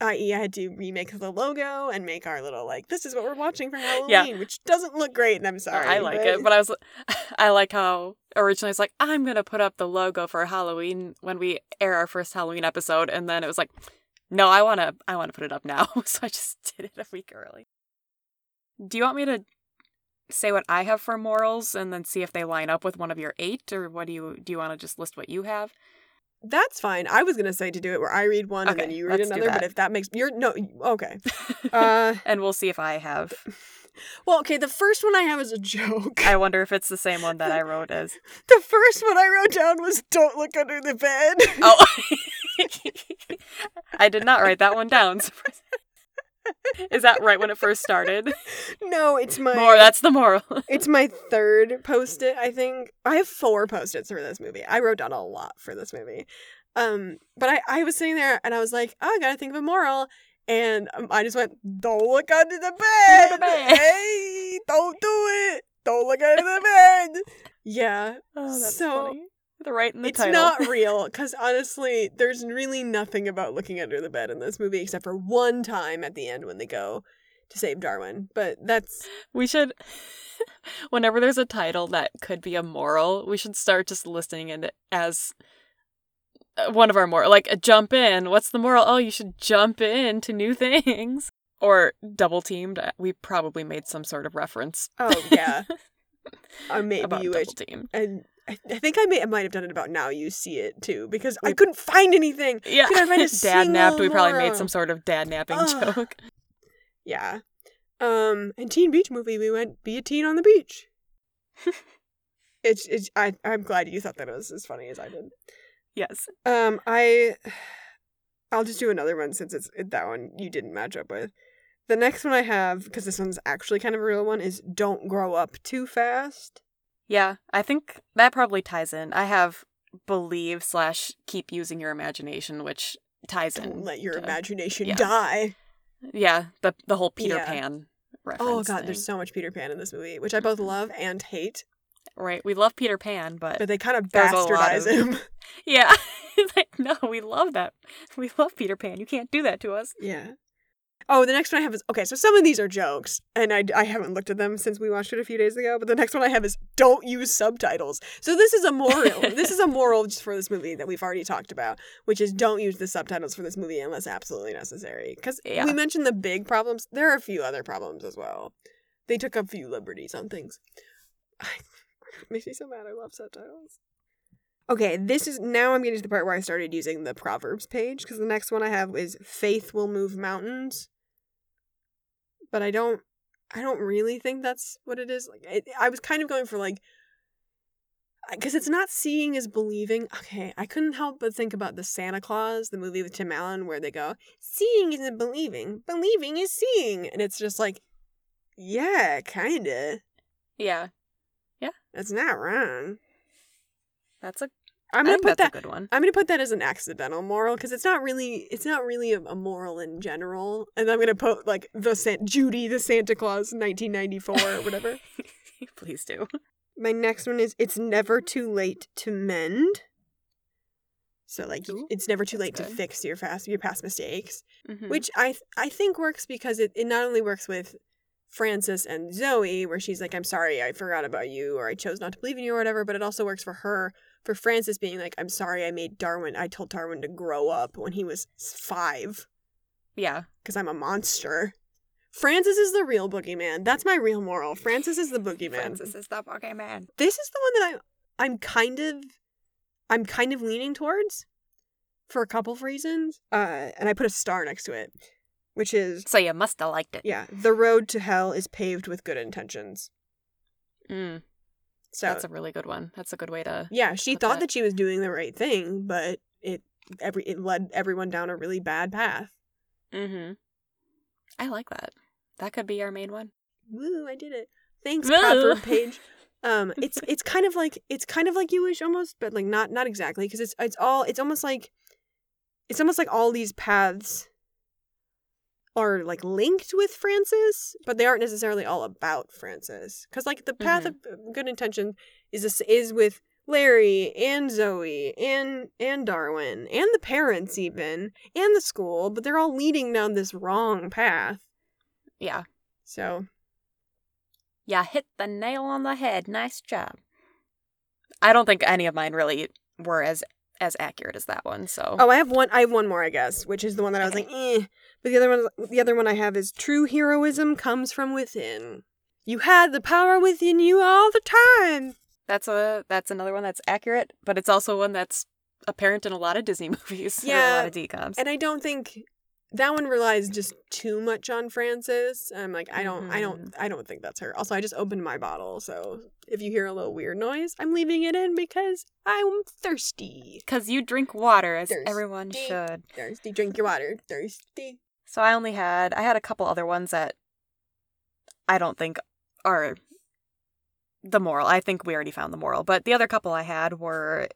I.e., I had to remake the logo and make our little like this is what we're watching for Halloween,
Yeah.
which doesn't look great, and I'm sorry.
I like it, but I was I like how originally it's like I'm gonna put up the logo for Halloween when we air our first Halloween episode, and then it was like, no, I wanna I wanna put it up now, so I just did it a week early. Do you want me to say what I have for morals and then see if they line up with one of your eight, or what do you do? You want to just list what you have?
That's fine. I was gonna say to do it where I read one and then you read another, but if that makes you're no okay. Uh,
and we'll see if I have.
well, okay. The first one I have is a joke.
I wonder if it's the same one that I wrote as.
the first one I wrote down was "Don't look under the bed."
Oh, I did not write that one down. Is that right when it first started?
no, it's my
More, that's the moral.
It's my third post it, I think. I have four post its for this movie. I wrote down a lot for this movie. Um, but I, I was sitting there and I was like, oh, I gotta think of a moral. And um, I just went, don't look under the bed.
the bed.
Hey, don't do it. Don't look under the bed. Yeah.
Oh, that's
So,
funny. The right in the
it's
title.
not real because honestly, there's really nothing about looking under the bed in this movie except for one time at the end when they go to save Darwin. But that's
We should. Whenever there's a title that could be a moral, we should start just listing it as uh, one of our moral. Like, jump in. What's the moral? Oh, you should jump in to new things. Or double teamed. Uh, We probably made some sort of reference
oh yeah. Uh, maybe
about
you
double
wish.
team.
And I, I think I may I might have done it about now you see it too because I couldn't find anything.
Yeah,
Could I find a
dad napped. We probably made some sort of dad napping
Ugh.
joke.
Yeah. Um, and Teen Beach movie, we went be a teen on the beach. it's it's I I'm glad you thought that was as funny as I did.
Yes.
Um, I I'll just do another one since it's that one you didn't match up with. The next one I have because this one's actually kind of a real one is don't grow up too fast.
Yeah, I think that probably ties in. I have believe slash keep using your imagination, which ties in.
Don't let your
to-
imagination
yeah.
die.
Yeah, the the whole Peter
Yeah.
Pan oh, reference.
Oh god,
thing.
there's so much Peter Pan in this movie, which I both mm-hmm. love and hate.
right. We love Peter Pan, but,
But they kind of
There's a lot
bastardize
of-
him.
yeah, like no, we love that. We love Peter Pan. You can't do that to us.
Yeah. Oh, the next one I have is okay. So some of these are jokes, and I, I haven't looked at them since we watched it a few days ago. But the next one I have is don't use subtitles. So this is a moral. this is a moral just for this movie that we've already talked about, which is don't use the subtitles for this movie unless absolutely necessary. Because
Yeah.
we mentioned the big problems. There are a few other problems as well. They took a few liberties on things. makes me so mad. I love subtitles. Okay, this is now I'm getting to the part where I started using the Proverbs page because the next one I have is faith will move mountains. But I don't I don't really think that's what it is. Like it, I was kind of going for like because it's not seeing is believing. Okay, I couldn't help but think about the Santa Clause, the movie with Tim Allen, where they go, "Seeing isn't believing, believing is seeing," and it's just like, yeah, kinda.
Yeah, Yeah.
That's not wrong.
that's a.
I'm gonna put
that's
that.
a good one.
I'm gonna put that as an accidental moral because it's not really it's not really a, a moral in general. And I'm gonna put like the San- Judy the Santa Clause 1994 or whatever.
Please do.
My next one is it's never too late to mend. So like
Ooh,
it's never too late
that's
to fix your fast your past mistakes,
Mhm.
which I th- I think works because it, it not only works with Frances and Zoe where she's like I'm sorry I forgot about you or I chose not to believe in you or whatever, but it also works for her for Frances being like I'm sorry I made Darwin I told Darwin to grow up when he was 5
yeah,
because I'm a monster. Frances is the real boogeyman. That's my real moral. Frances is the boogeyman.
Frances is the Pokemon.
This is the one that I I'm kind of I'm kind of leaning towards for a couple of reasons. Uh and I put a star next to it, which is
So you must have liked it.
yeah, the road to hell is paved with good intentions.
Mm,
So
that's a really good one. That's a good way to.
yeah, she thought
that.
that she was doing the right thing, but it every it led everyone down a really bad path.
Mm-hmm. I like that. That could be our main one.
Woo, I did it. Thanks,
Woo.
proverb page. Um, it's it's kind of like it's kind of like you wish almost, but like not not exactly because it's it's all it's almost like it's almost like all these paths are like linked with Frances, but they aren't necessarily all about Frances. Because like the path
Mm-hmm.
of good intention is this, is with Larry and Zoe and and Darwin and the parents even and the school, but they're all leading down this wrong path.
Yeah.
So
Yeah, hit the nail on the head. Nice job. I don't think any of mine really were as as accurate as that one. So
Oh, I have one. I have one more, I guess, which is the one that I was like, eh. But the other one, the other one I have is true heroism comes from within. You had the power within you all the time.
that's a that's another one that's accurate, but it's also one that's apparent in a lot of Disney movies. or a lot of DComs.
And I don't think that one relies just too much on Frances. I'm like, I don't, I don't, mm-hmm. I don't think that's her. Also, I just opened my bottle, so if you hear a little weird noise, I'm leaving it in because I'm thirsty.
Because you drink water, as
Thirsty.
everyone should.
Thirsty, drink your water. Thirsty.
So I only had I had a couple other ones that I don't think are the moral. I think we already found the moral, but the other couple I had were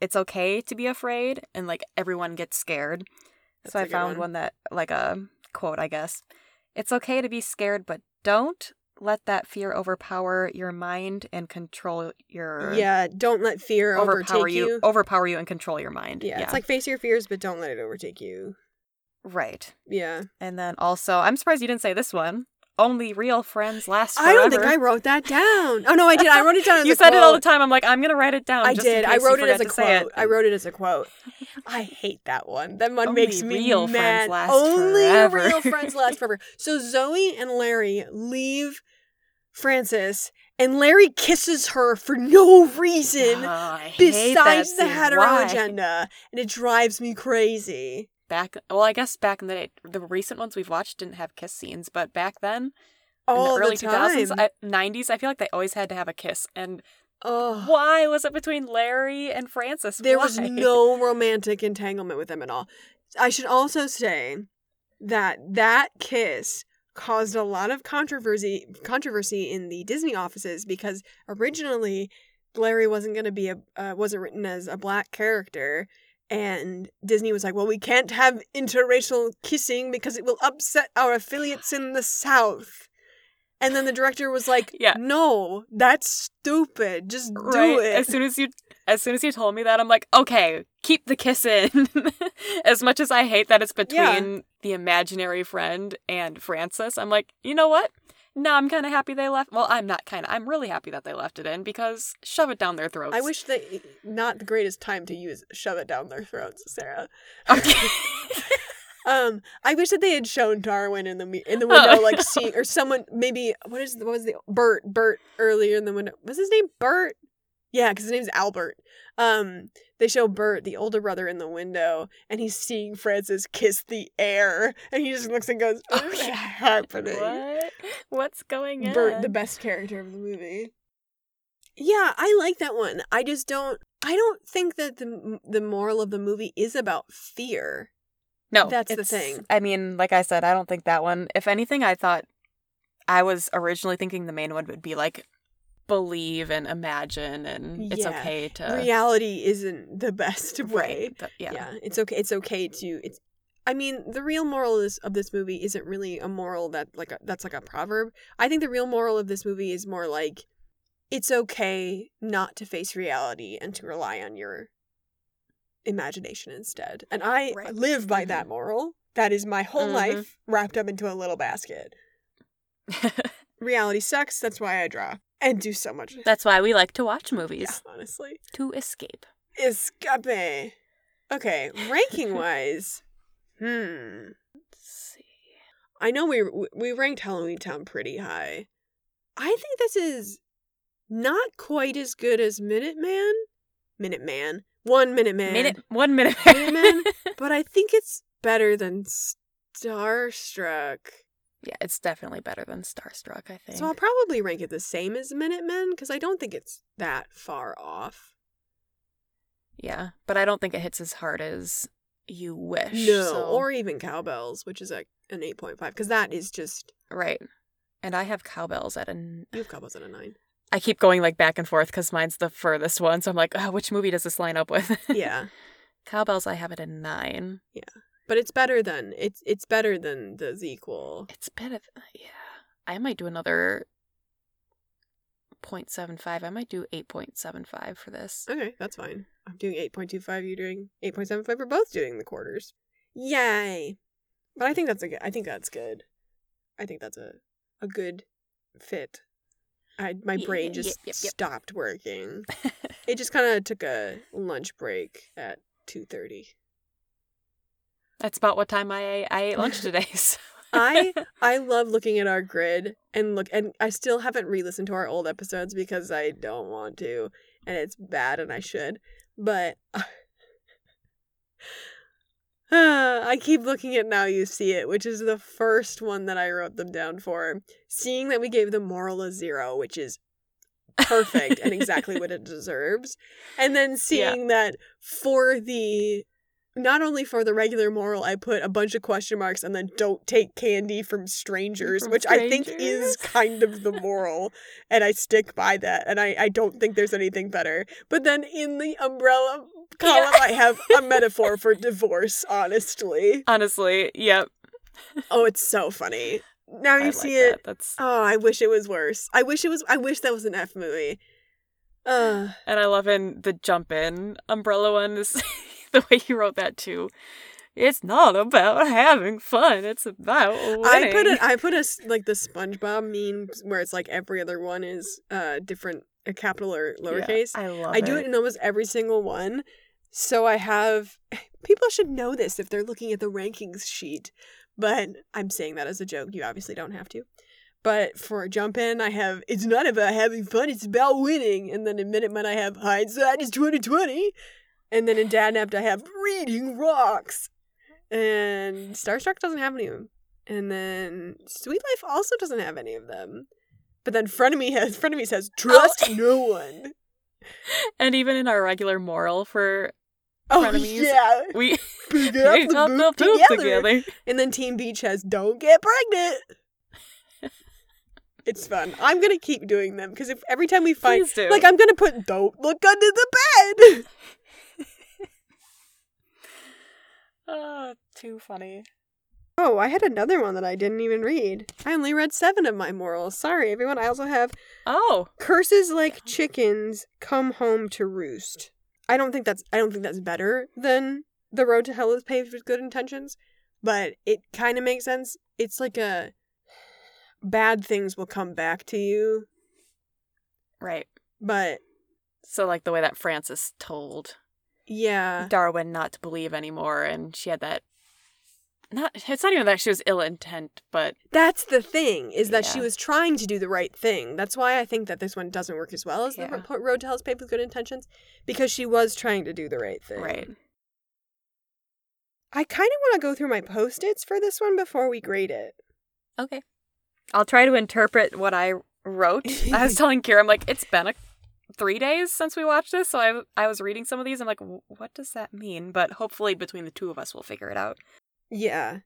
it's okay to be afraid and like everyone gets scared.
That's
so I found
one.
one that like a quote, I guess. It's okay to be scared, but don't let that fear overpower your mind and control your
Yeah, don't let fear
overpower
overtake
you,
you.
overpower you and control your mind.
Yeah, it's like face your fears, but don't let it overtake you.
Right.
Yeah.
And then also, I'm surprised you didn't say this one. Only real friends last forever.
I don't think I wrote that down. Oh no, I did. I wrote it down as
you said it all the time. I'm like, I'm gonna write it down.
I did. I wrote it as a quote.
it.
I wrote it as a quote. I hate that one. That one
Only
makes me
real friends
mad.
last
Only
forever.
real friends last forever. So Zoe and Larry leave Frances, and Larry kisses her for no reason
Oh,
besides the hetero
Why?
agenda, and it drives me crazy.
Back, well, I guess back in the day, the recent ones we've watched didn't have kiss scenes, but back then,
All
in the early
the time.
2000s, I, 90s, I feel like they always had to have a kiss. And why was it between Larry and Frances?
There was no romantic entanglement with them at all. I should also say that that kiss caused a lot of controversy controversy in the Disney offices because originally Larry wasn't going to be a uh, wasn't written as a black character and Disney was like, "Well, we can't have interracial kissing because it will upset our affiliates in the South." And then the director was like,
Yeah.
"No, that's stupid. Just do
right?
it."
As soon as you as soon as you told me that, I'm like, okay, keep the kiss in. as much as I hate that it's between
Yeah.
the imaginary friend and Frances, I'm like, you know what? No, I'm kind of happy they left. Well, I'm not kind of. I'm really happy that they left it in because shove it down their throats.
I wish that not the greatest time to use shove it down their throats, Sarah.
Okay.
Um, I wish that they had shown Darwin in the in the window,
Oh,
like
no.
seeing or someone maybe what is what was the Bert Bert earlier in the window was his name Bert? Yeah, because his name's Albert. Um, they show Bert, the older brother, in the window, and he's seeing Frances kiss the air, and he just looks and goes, "What is happening?"
what? What's going on?
Bert, the best character of the movie. Yeah, I like that one. I just don't. I don't think that the the moral of the movie is about fear.
No,
That's the thing.
I mean, like I said, I don't think that one. If anything, I thought I was originally thinking the main one would be like believe and imagine, and it's okay to
Reality isn't the best way.
right. th- yeah.
Yeah. it's okay. It's okay to. It's. I mean, the real moral of this, of this movie isn't really a moral that like a, that's like a proverb. I think the real moral of this movie is more like it's okay not to face reality and to rely on your imagination instead. And I
Right.
live by that moral. That is my whole
Mhm.
life wrapped up into a little basket. Reality sucks. That's why I draw and do so much.
That's why we like to watch
yeah,
movies
honestly.
to escape.
Escape. Okay, ranking wise, hmm.
Let's see.
I know we we ranked Halloween Town pretty high. I think this is not quite as good as Minuteman. Minuteman. One Minuteman.
Minute, one minute.
Minuteman? but I think it's better than Starstruck.
yeah, it's definitely better than Starstruck. I think.
So I'll probably rank it the same as Minutemen because I don't think it's that far off.
yeah, but I don't think it hits as hard as you wish.
No,
so-
or even Cow Belles, which is like an 8.5 because that is just
right. And I have Cow Belles at an
you have Cow Belles at a 9.
I keep going like back and forth because mine's the furthest one. So I'm like, oh, which movie does this line up with?
Yeah.
Cow Belles, I have it in nine. Yeah.
But it's better than it's it's better than the Zequel.
It's better bit of uh, yeah. I might do another 0.75. I might do 8.75 for this.
Okay, that's fine. Doing 8.25, you're doing 8.75. We're both doing the quarters. Yay. But I think that's a good I think that's good. I think that's a a good fit. I my brain just stopped working. It just kind of took a lunch break at 2:30.
That's about what time I I ate lunch today. So.
I I love looking at our grid and look and I still haven't re-listened to our old episodes because I don't want to and it's bad and I should. But ah, I keep looking at now you see it, which is the first one that I wrote them down for. Seeing that we gave the moral a 0, which is perfect and exactly what it deserves. And then seeing that for the not only for the regular moral, I put a bunch of question marks and then don't take candy from strangers,
From
which I think is kind of the moral. and I stick by that. And I, I don't think there's anything better. But then in the umbrella column, I have a metaphor for divorce, honestly.
Honestly, yep.
Oh, it's so funny. Now you
I
see
like
it.
That. That's
Oh, I wish it was worse. I wish it was. I wish that was an F movie. Uh,
and I love in the jump in umbrella one is the way you wrote that too. It's not about having fun. It's about winning.
I put it. I put a like the SpongeBob meme where it's like every other one is uh different, a capital or
Yeah,
lowercase.
I love
I do it in almost every single one. So I have people should know this if they're looking at the rankings sheet. But I'm saying that as a joke. You obviously don't have to. But for a jump in, I have it's not about having fun, it's about winning. And then in Minute Man I have hindsight is twenty twenty. And then in Dadnapped I have reading rocks. And Starstruck doesn't have any of them. And then Sweet Life also doesn't have any of them. But then Frenemy has Frenemy says oh. trust no one.
And even in our regular moral for
Oh
Frenemies.
yeah,
we
pick up
pick
the
up the
together.
together.
And then Teen Beach has "Don't get pregnant." it's fun. I'm gonna keep doing them because if every time we
do.
like I'm gonna put "Don't look under the bed."
Oh, too funny.
Oh, I had another one that I didn't even read. I only read seven of my morals. Sorry, everyone. I also have
Oh,
curses like chickens come home to roost. I don't think that's I don't think that's better than the road to hell is paved with good intentions, but it kind of makes sense. It's like a bad things will come back to you,
right.
but
So like the way that Frances told
yeah.
Darwin not to believe anymore, and she had that. Not it's not even that she was ill intent, but
That's the thing is that she
Yeah.
was trying to do the right thing. That's why I think that this one doesn't work as well as the
Yeah.
ro- road to hell is paved with good intentions because she was trying to do the right thing.
right.
I kind of want to go through my post-its for this one before we grade it.
Okay. I'll try to interpret what I wrote. I was telling Kira, I'm like, it's been a three days since we watched this, so I I was reading some of these. I'm like, what does that mean? But hopefully, between the two of us, we'll figure it out.
Yeah.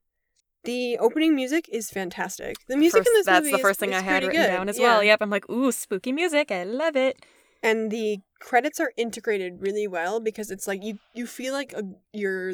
The opening music is fantastic. The music
First-
in this
that's
movie
the
is-
first thing
is
I had written
good.
down as
Yeah.
well. Yep, I'm like, ooh, spooky music. I love it.
And the credits are integrated really well because it's like you you feel like a, you're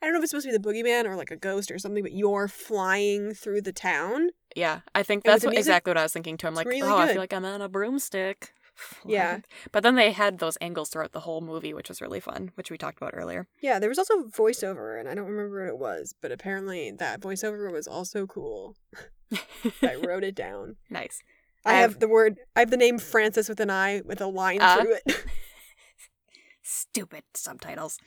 I don't know if it's supposed to be the boogeyman or like a ghost or something, but you're flying through the town.
Yeah, I think
And
that's what,
music,
exactly what I was thinking too. I'm like,
really
oh, I feel like I'm on a broomstick.
Yeah.
But then they had those angles throughout the whole movie, which was really fun, which we talked about earlier.
Yeah, there was also voiceover, and I don't remember what it was, but apparently that voiceover was also cool. I wrote it down.
nice.
I,
I
have,
have-
the word. I have the name Francis with an I with a line
Uh,
through it.
Stupid subtitles.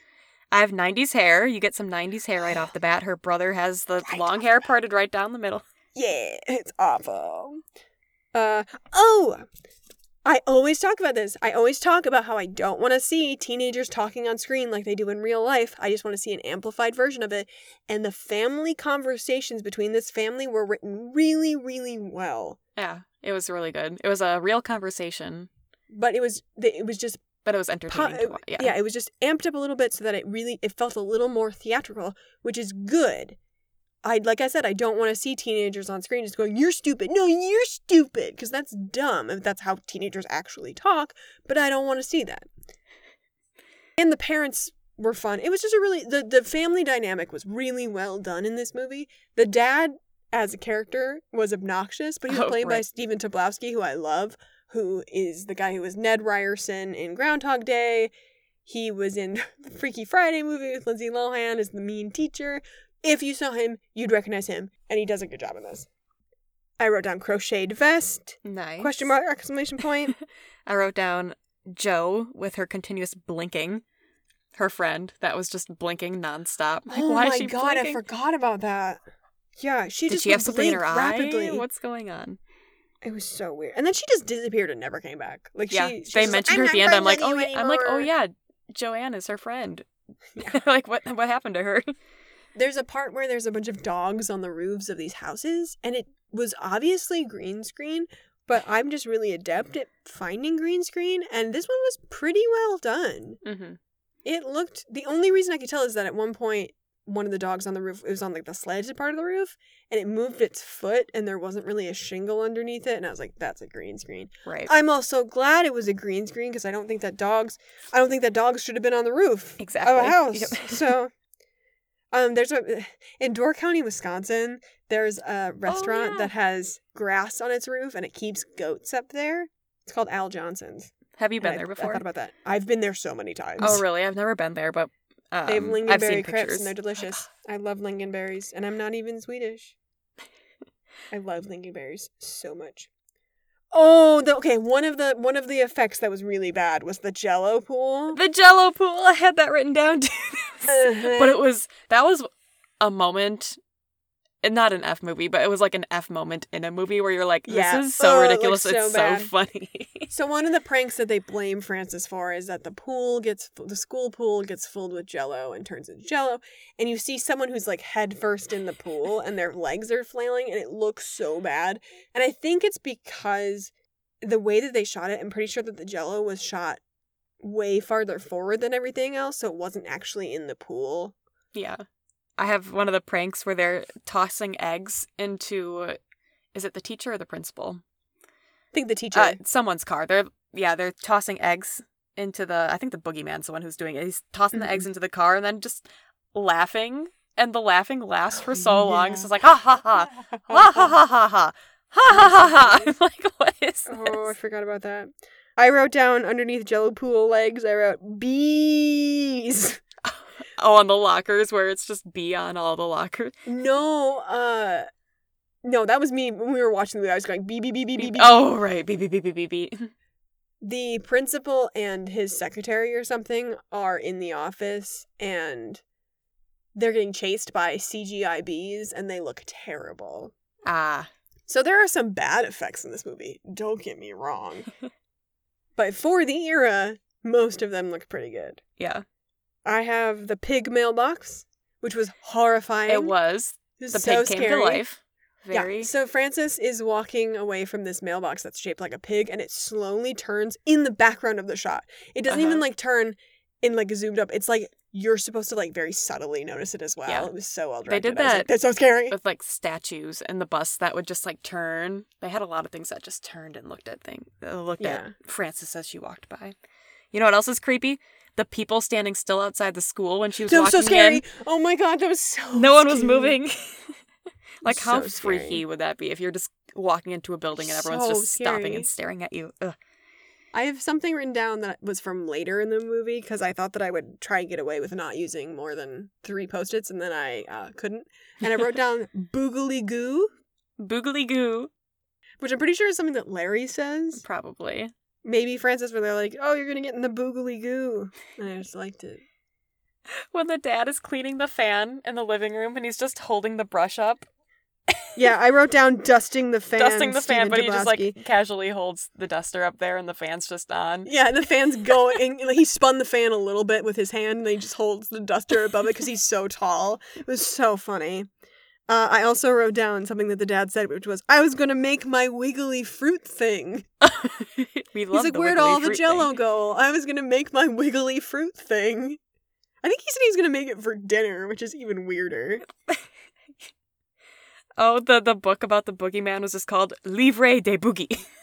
I have 90s hair. You get some 90s hair right off the bat. Her brother has the
Right
long hair parted right down the middle.
Yeah, it's awful. Uh oh. I always talk about this. I always talk about how I don't want to see teenagers talking on screen like they do in real life. I just want to see an amplified version of it. And the family conversations between this family were written really, really well.
Yeah, it was really good. It was a real conversation,
But it was it was just
but it was
po-
entertaining watch. Yeah.
yeah, it was just amped up a little bit so that it really it felt a little more theatrical, which is good. I like I said, I don't want to see teenagers on screen just going, "You're stupid." No, you're stupid, because that's dumb. If that's how teenagers actually talk, but I don't want to see that. And the parents were fun. It was just a really the the family dynamic was really well done in this movie. The dad as a character was obnoxious, but he was
Oh,
played by. Stephen Tobolowsky, who I love, who is the guy who was Ned Ryerson in Groundhog Day. He was in the Freaky Friday movie with Lindsay Lohan as the mean teacher. If you saw him, you'd recognize him, and he does a good job in this. I wrote down crocheted vest,
Nice.
question mark, exclamation point.
I wrote down Joe with her continuous blinking. Her friend that was just blinking nonstop. Like,
oh
why
my
is she
god,
blinking?
I forgot about that. Yeah, she
Did
just
she have something in her eye?
rapidly.
What's going on?
It was so weird. And then she just disappeared and never came back. Like
yeah,
she,
they
was like,
mentioned her at the end. I'm like, oh yeah. I'm like, oh yeah. Joanne is her friend.
Yeah.
like what? What happened to her?
There's a part where there's a bunch of dogs on the roofs of these houses, and it was obviously green screen, but I'm just really adept at finding green screen, and this one was pretty well done.
hmm
It looked the only reason I could tell is that at one point one of the dogs on the roof it was on like the sledged part of the roof and it moved its foot and there wasn't really a shingle underneath it and I was like that's a green screen.
Right.
I'm also glad it was a green screen because I don't think that dogs I don't think that dogs should have been on the roof
Exactly.
of a house.
Yep.
so um there's a in Door County, Wisconsin, there's a restaurant
Oh, yeah.
that has grass on its roof and it keeps goats up there. It's called Al Johnson's.
Have you been
I-
there
I
before?
thought about that. I've been there so many times.
Oh really? I've never been there, but um,
They have lingonberry crepes and they're delicious. I love lingonberries, and I'm not even Swedish. I love lingonberries so much. Oh, the, okay. One of the one of the effects that was really bad was the Jello pool.
The Jello pool. I had that written down too. But it was that was a moment and not an F movie, but it was like an F moment in a movie where you're like, this
Yeah.
is so
Oh,
ridiculous.
looks so
it's
bad.
so funny.
So one of the pranks that they blame Frances for is that the pool gets the school pool gets filled with jello and turns into jello and you see someone who's like head first in the pool and their legs are flailing and it looks so bad. And I think it's because the way that they shot it, I'm pretty sure that the jello was shot way farther forward than everything else so it wasn't actually in the pool.
yeah. I have one of the pranks where they're tossing eggs into is it the teacher or the principal?
I think the teacher
Uh, someone's car. They're yeah, they're tossing eggs into the I think the boogeyman's the one who's doing it. He's tossing the
Mm-hmm.
eggs into the car and then just laughing. And the laughing lasts for so
Oh,
long.
yeah.
It's just like ha ha ha ha ha ha ha ha ha ha ha ha. I'm like, what is this?
Oh, I forgot about that. I wrote down underneath Jello pool legs. I wrote bees.
Oh, on the lockers where it's just B on all the lockers.
No, uh, no, that was me when we were watching the movie. I was going beep beep beep beep beep. beep.
Oh, right. Beep, beep, beep, beep, beep, beep.
The principal and his secretary or something are in the office, and they're getting chased by CGI bees, and they look terrible.
Ah,
So there are some bad effects in this movie. Don't get me wrong, but for the era, most of them look pretty good.
yeah.
I have the pig mailbox, which was horrifying.
It was.
It was
The
so
pig came
scary.
to life. Very.
Yeah. So Frances is walking away from this mailbox that's shaped like a pig, and it slowly turns in the background of the shot. It doesn't even
Uh-huh.
like turn in like zoomed up. It's like you're supposed to like very subtly notice it as well.
Yeah.
It was so well
They did
was like,
that
That's so scary.
with like statues and the bus that would just like turn. They had a lot of things that just turned and looked at thing. Uh, looked
Yeah.
at Frances as she walked by. You know what else is creepy? The people standing still outside the school when she was
That was
walking
so scary.
in.
Oh my god, that was so.
No one was moving. like how
So scary.
freaky would that be if you're just walking into a building and everyone's
So
just stopping and staring at you? Ugh.
I have something written down that was from later in the movie because I thought that I would try and get away with not using more than three post its, and then I uh, couldn't. And I wrote down boogly goo,
Boogly goo.
which I'm pretty sure is something that Larry says.
Probably.
maybe Frances where they're like, "Oh, you're gonna get in the boogly goo," and I just liked it.
When the dad is cleaning the fan in the living room and he's just holding the brush up,
Yeah, I wrote down dusting the fan.
dusting the fan, but he just like casually holds the duster up there and the fan's just on.
Yeah, and the fan's going. he spun the fan a little bit with his hand, and he just holds the duster above it because he's so tall. It was so funny. Uh, I also wrote down something that the dad said, which was, "I was gonna make my wiggly fruit thing."
we
He's like, "Where'd all the Jello
thing."
go?" I was gonna make my wiggly fruit thing. I think he said he was gonna make it for dinner, which is even weirder.
Oh, the the book about the boogeyman was just called Livre de Boogie.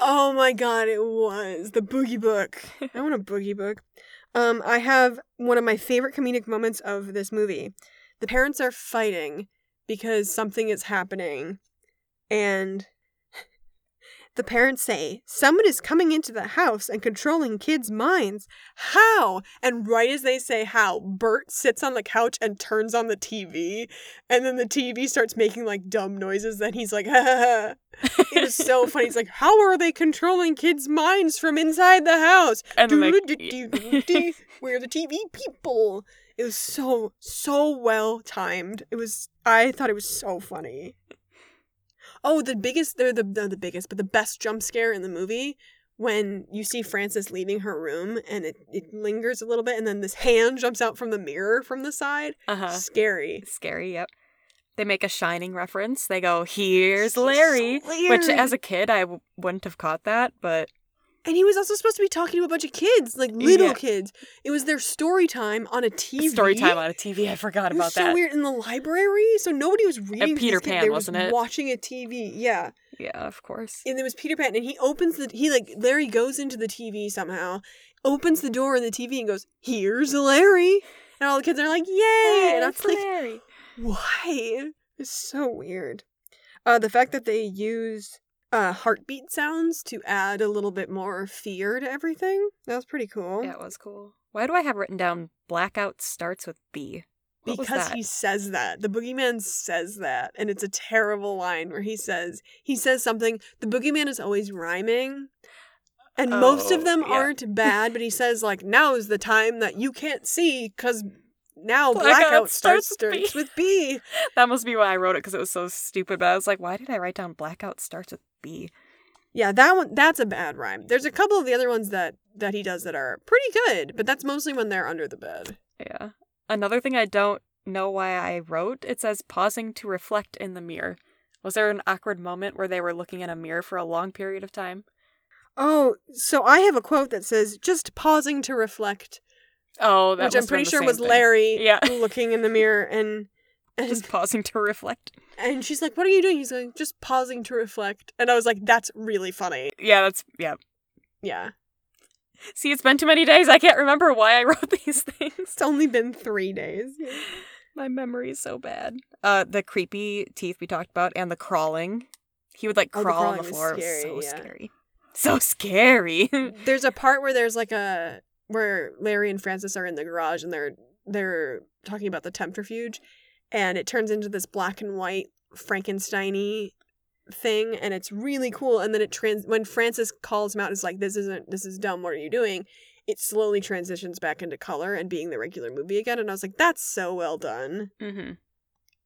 Oh my god, it was the boogie book. I want a boogie book. Um, I have one of my favorite comedic moments of this movie. The parents are fighting because something is happening, and the parents say, Someone is coming into the house and controlling kids' minds. How? And right as they say how, Bert sits on the couch and turns on the TV, and then the TV starts making like dumb noises. Then he's like, ha. It was so funny. He's like, How are they controlling kids' minds from inside the house?
And.
We're the TV people. It was so, so well timed. It was, I thought it was so funny. Oh, the biggest, they're the, the, the biggest, but the best jump scare in the movie when you see Frances leaving her room and it, it lingers a little bit and then this hand jumps out from the mirror from the side.
Uh huh.
Scary.
Scary. Yep. They make a shining reference. They go, "Here's Larry," which as a kid I w- wouldn't have caught that, but
And he was also supposed to be talking to a bunch of kids, like little
Yeah.
kids. It was their story time on a TV.
story time on a TV. I forgot
It was
about
so
that.
weird in the library, so nobody was reading. to
Peter
these kids.
Pan,
they
wasn't
was
it?
Watching a TV, yeah.
Yeah, of course.
And it was Peter Pan, and he opens the he like Larry goes into the TV somehow, opens the door in the TV and goes, "Here's Larry," and all the kids are like, "Yay!" and I'm like,
Larry.
why? It's so weird. Uh, the fact that they use uh heartbeat sounds to add a little bit more fear to everything that was pretty cool.
Yeah, it was cool. Why do I have written down blackout starts with B? What
because he says that the boogeyman says that and it's a terrible line where he says he says something the boogeyman is always rhyming and most of
Oh,
them
yeah.
aren't bad but he says like now is the time that you can't see because now
Blackout
blackout,
starts
starts,
with B.
with b
That must be why I wrote it because it was so stupid. But I was like, why did I write down blackout starts with B?
yeah that one that's a bad rhyme there's a couple of the other ones that that he does that are pretty good but that's mostly when they're under the bed
Yeah. Another thing I don't know why I wrote, it says pausing to reflect in the mirror. Was there an awkward moment where they were looking in a mirror for a long period of time?
oh so i have a quote that says just pausing to reflect
Oh, that
which i'm pretty sure was
thing.
larry
Yeah.
looking in the mirror and and
Just pausing to reflect.
And she's like, What are you doing? He's like, Just pausing to reflect. And I was like, That's really funny.
Yeah, that's yeah.
Yeah.
See, it's been too many days. I can't remember why I wrote these things.
It's only been three days.
My memory is so bad. Uh, the creepy teeth we talked about and the crawling. He would like
Oh, the
crawl on the floor. It was
scary,
so
yeah.
scary. So scary.
There's a part where there's like a where Larry and Frances are in the garage and they're they're talking about the temptrifuge and it turns into this black and white Frankensteiny thing and it's really cool and then it trans when Frances calls him out is like this isn't this is dumb what are you doing it slowly transitions back into color and being the regular movie again and I was like that's so well done
hmm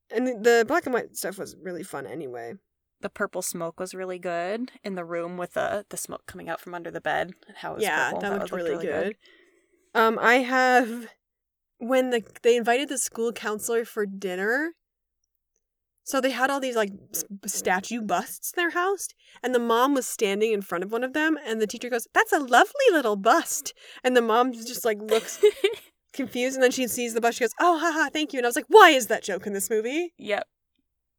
And the- black and white stuff was really fun anyway.
The purple smoke was really good in the room with the the smoke coming out from under the bed and how it was
yeah,
purple.
that looked
was
really, good. Um, I have when the they invited the school counselor for dinner. So they had all these like statue busts in their house, and the mom was standing in front of one of them, and the teacher goes, "That's a lovely little bust," and the mom just like looks confused, and then she sees the bust, she goes, "Oh, haha, thank you," and I was like, "Why is that joke in this movie?
yep.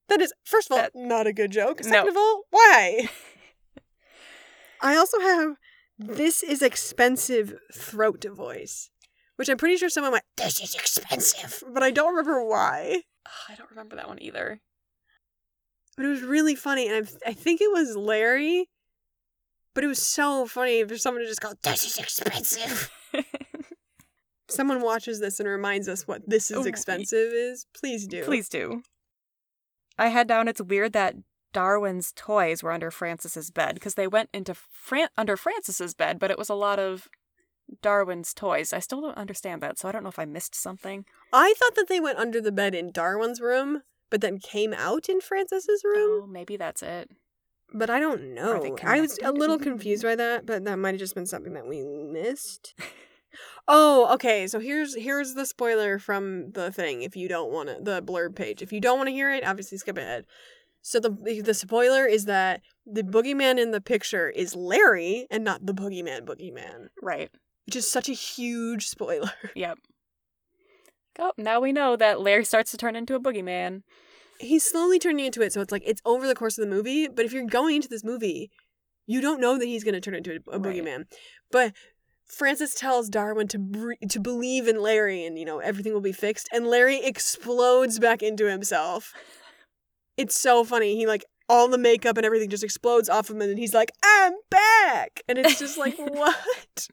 That is, first of all,
That-
not a good joke.
No.
Second of all, why?" I also have this is expensive throat voice, which I'm pretty sure someone went, this is expensive, but I don't remember why.
I don't remember that one either.
But it was really funny, and I, I think it was Larry, but it was so funny for someone to just go, this is expensive. Someone watches this and reminds us what this is
Oh,
expensive is. Please do.
Please do. I had down it's weird that Darwin's toys were under Frances's bed because they went into Fran- under Frances's bed, but it was a lot of Darwin's toys. I still don't understand that, so I don't know if I missed something.
I thought that they went under the bed in Darwin's room, but then came out in Frances's room.
Oh, maybe that's it.
But I don't know. I was a little confused by that, but that might have just been something that we missed. oh, okay. So here's here's the spoiler from the thing. If you don't want to, the blurb page. If you don't want to hear it, obviously skip ahead. So the the spoiler is that the boogeyman in the picture is Larry and not the boogeyman boogeyman,
Right.
Which is such a huge spoiler.
Yep. Oh, now we know that Larry starts to turn into a boogeyman.
he's slowly turning into it, so it's like it's over the course of the movie. But if you're going into this movie, you don't know that he's going to turn into a, a
Right.
boogeyman. But Frances tells Darwin to bre- to believe in Larry, and you know everything will be fixed. And Larry explodes back into himself. It's so funny. He like all the makeup and everything just explodes off him, and he's like, "I'm back," and it's just like, what?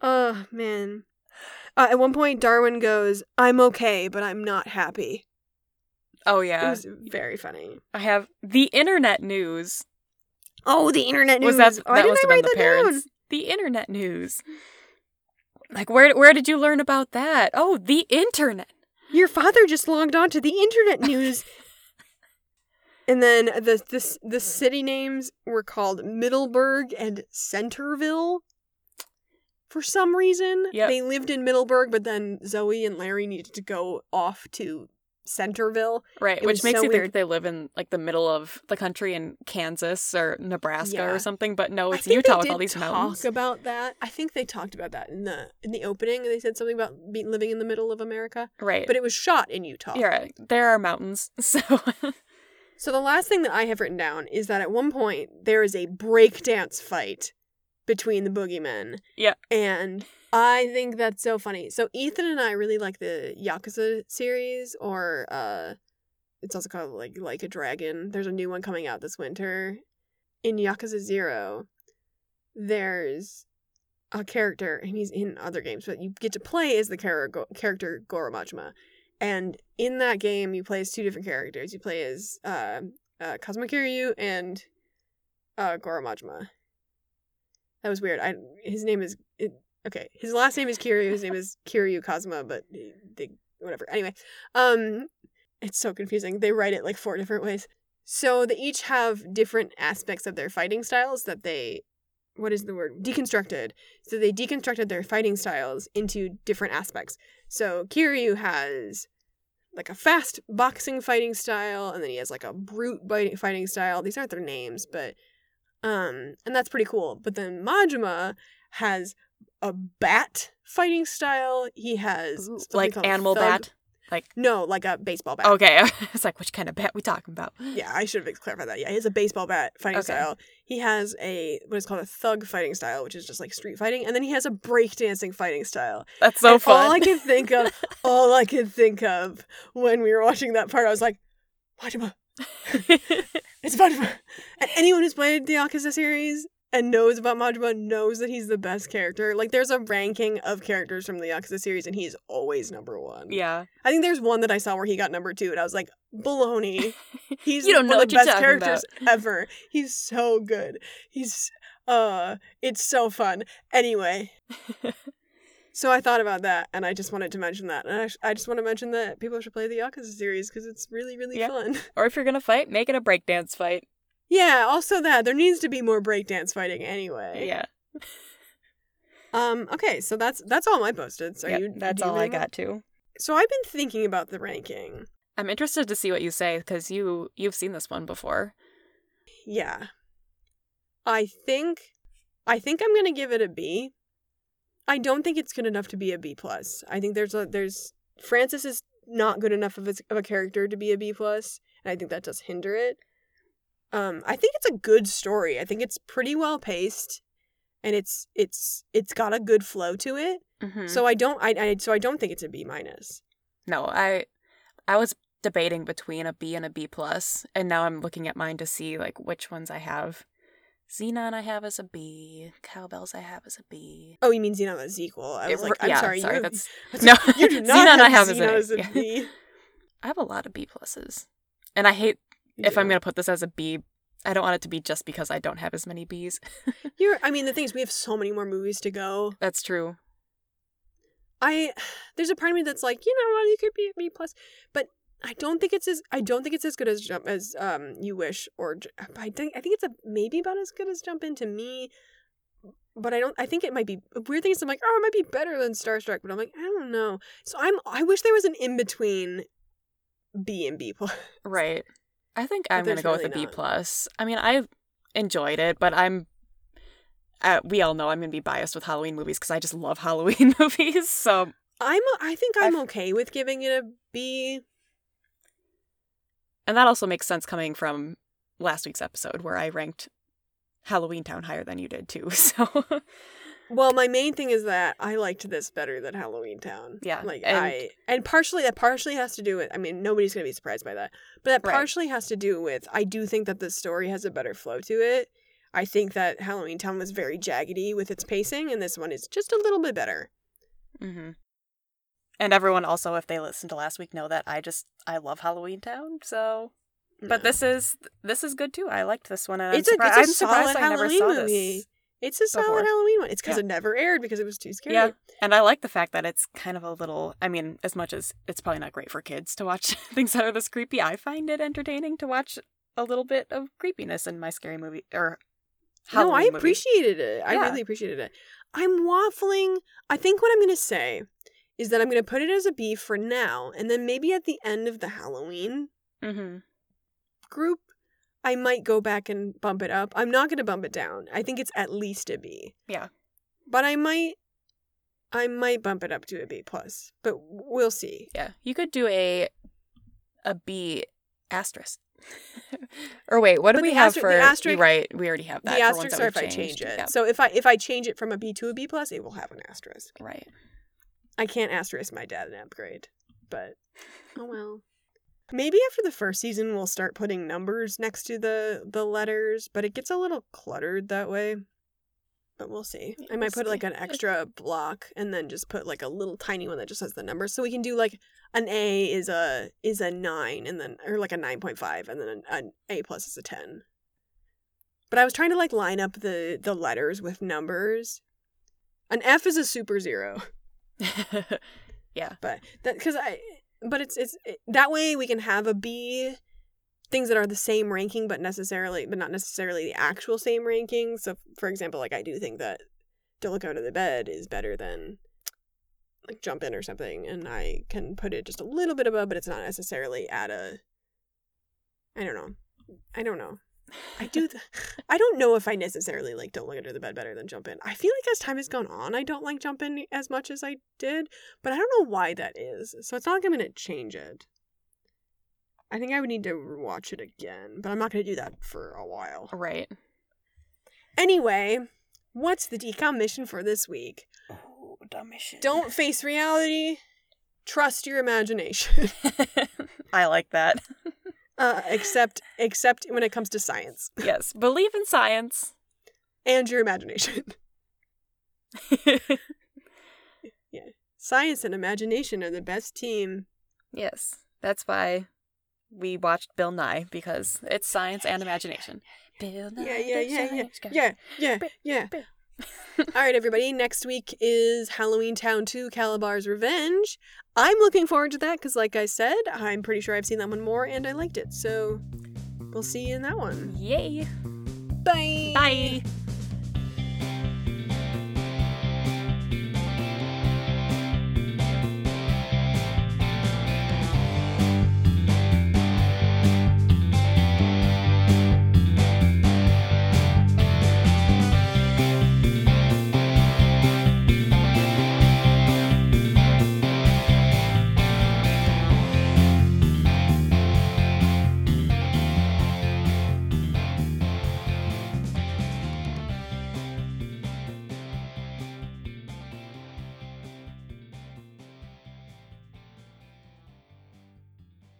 Oh man. Uh, at one point, Darwin goes, "I'm okay, but I'm not happy."
Oh
It
yeah.
was very funny.
I have the internet news.
Oh, the internet news.
Was that
Why
that must
I
have been
write
the
that down?
parents? The internet news. Like where where did you learn about that? Oh, the internet.
Your father just logged on to the internet news. and then the the the city names were called Middleburg and Centerville. For some reason,
Yep.
they lived in Middleburg, but then Zoe and Larry needed to go off to Centerville.
Right,
It
which makes
so
you think they live in like the middle of the country in Kansas or Nebraska
Yeah.
or something, but no, it's Utah with all these
talk
mountains.
about that. I think they talked about that in the in the opening. They said something about be, living in the middle of America,
Right.
but it was shot in Utah.
yeah, right. there are mountains. So
So the last thing that I have written down is that at one point there is a breakdance fight between the boogeymen.
Yeah.
And I think that's so funny. So Ethan and I really like the Yakuza series or uh it's also called like like a dragon. There's a new one coming out this winter. In Yakuza 0, there's a character and he's in other games, but you get to play as the char- character Goro Majima. And in that game, you play as two different characters. You play as uh, uh, Kazuma Kiryu and uh, Goro Majima. That was weird. I his name is it, okay. His last name is Kiryu. His name is Kiryu Kazuma, but they whatever. Anyway, um, it's so confusing. They write it like four different ways. So they each have different aspects of their fighting styles that they what is the word deconstructed. So they deconstructed their fighting styles into different aspects. So Kiryu has like a fast boxing fighting style, and then he has like a brute fighting style. These aren't their names, but um, and that's pretty cool. But then Majima has a bat fighting style. He has
Ooh, like animal bat.
No, like a baseball bat.
Okay, it's like which kind of bat we talking about?
Yeah, I should have clarified that. Yeah, he has a baseball bat fighting
Okay.
style. He has a what is called a thug fighting style, which is just like street fighting, and then he has a breakdancing fighting style.
That's so
And
fun.
All I could think of, all I could think of when we were watching that part, I was like, Majima, it's Majima. And anyone who's played the Yakuza series and knows about Majima knows that he's the best character. Like, there's a ranking of characters from the Yakuza series, and he's always number one.
yeah.
I think there's one that I saw where he got number two, and I was like, baloney. He's
You don't
one
know
of the best characters ever. He's so good. He's uh it's so fun. Anyway. so I thought about that and I just wanted to mention that. And I, sh- I just want to mention that people should play the Yakuza series because it's really, really
Yeah.
fun.
Or if you're gonna fight, make it a breakdance fight.
yeah, also that. There needs to be more breakdance fighting anyway.
Yeah.
Um, okay, so that's that's all my posted. So
Yep,
you
that's all I got too.
So I've been thinking about the ranking.
I'm interested to see what you say because you you've seen this one before.
Yeah. I think I think I'm gonna give it a B. I don't think it's good enough to be a B plus. I think there's a there's Frances is not good enough of a, of a character to be a B plus, and I think that does hinder it. Um, I think it's a good story. I think it's pretty well paced, and it's it's it's got a good flow to it.
Mm-hmm.
So I don't I, I so I don't think it's a B minus.
no, I I was debating between a B and a B plus, and now I'm looking at mine to see like which ones I have. Zenon I have as a B. Cow Belles I have as a B.
Oh, you mean Zenon as equal? I
It
was
r-
like, I'm
yeah,
sorry,
sorry,
you,
that's
no,
no.
you do not
Zenon
have
I have as
Zenon
a-
as a
yeah.
B.
I have a lot of B pluses, and I hate
You
if I'm gonna put this as a B. I don't want it to be just because I don't have as many Bs.
You're, I mean, the thing is, we have so many more movies to go.
That's true.
I, there's a part of me that's like, you know you could be a B plus, but I don't think it's as, I don't think it's as good as jump as um you wish or I think I think it's a maybe about as good as jump in to me, but I don't. I think it might be a weird thing is I'm like, oh, it might be better than Starstruck, but I'm like, I don't know. So I'm, I wish there was an in between B and B plus.
Right. I think
But
I'm gonna go with
really
a B plus. I mean, I enjoyed it, but I'm. Uh, we all know I'm gonna be biased with Halloween movies because I just love Halloween movies. So
I'm, I think I'm
I've-
okay with giving it a B.
And that also makes sense coming from last week's episode where I ranked Halloween Town higher than you did too. So
Well, my main thing is that I liked this better than Halloween Town.
Yeah,
Like
and-
I and partially that partially has to do with I mean, nobody's gonna be surprised by that. But that
Right.
partially has to do with I do think that the story has a better flow to it. I think that Halloween Town was very jaggedy with its pacing, and this one is just a little bit better.
hmm And everyone also, if they listened to last week, know that I just I love Halloween Town. So, but
Yeah.
this is this is good too. I liked this one, and
it's
I'm,
a,
surpri-
it's a
I'm
solid
surprised I never
Halloween
saw
movie.
this.
It's a solid
before.
Halloween one. It's because
Yeah.
it never aired because it was too scary.
Yeah, and I like the fact that it's kind of a little. I mean, as much as it's probably not great for kids to watch things that are this creepy, I find it entertaining to watch a little bit of creepiness in my scary movie or.
Halloween no, I
Halloween movie.
appreciated it. I
Yeah.
really appreciated it. I'm waffling. I think what I'm going to say is that I'm going to put it as a B for now, and then maybe at the end of the Halloween
Mm-hmm.
group, I might go back and bump it up. I'm not going to bump it down. I think it's at least a B.
Yeah.
But I might, I might bump it up to a B plus. But we'll see.
Yeah, you could do a a B asterisk. or wait, what do we have
asterisk-
for?
the asterisk-
right, we already have that.
the
for ones
asterisks
that
are if I change it.
Yeah,
So if I if I change it from a B to a B plus, it will have an asterisk.
right.
I can't asterisk my dad an upgrade, but oh well. Maybe after the first season we'll start putting numbers next to the the letters, but it gets a little cluttered that way. But we'll see.
Yeah,
I might
we'll
put like an extra block and then just put like a little tiny one that just has the numbers, so we can do like an A is a is a nine and then or like a nine point five and then an, an A plus is a ten. But I was trying to like line up the the letters with numbers. An F is a super zero
yeah,
but that because I but it's it's it, that way we can have a B things that are the same ranking but necessarily but not necessarily the actual same ranking. So for example, like I do think that Don't Look Out of the Bed is better than like Jump In or something, and I can put it just a little bit above, but it's not necessarily at a I don't know. I don't know. I do. Th- I don't know if I necessarily like don't look under the bed better than jump in. I feel like as time has gone on, I don't like jump in as much as I did, but I don't know why that is. So it's not like I'm gonna change it. I think I would need to watch it again, but I'm not gonna do that for a while.
right.
Anyway, what's the DCOM mission for this week?
Oh, dumb mission.
Don't face reality. Trust your imagination.
I like that.
uh, except except when it comes to science
yes, believe in science.
and your imagination. Yeah, science and imagination are the best team.
yes, that's why we watched Bill Nye because it's science and imagination. Bill Nye,
Yeah, yeah,
the
yeah, yeah, yeah, yeah, yeah. All right, everybody. Next week is Halloween Town 2 Kalabar's Revenge. I'm looking forward to that because, like I said, I'm pretty sure I've seen that one more and I liked it. So we'll see you in that one.
Yay!
Bye.
Bye.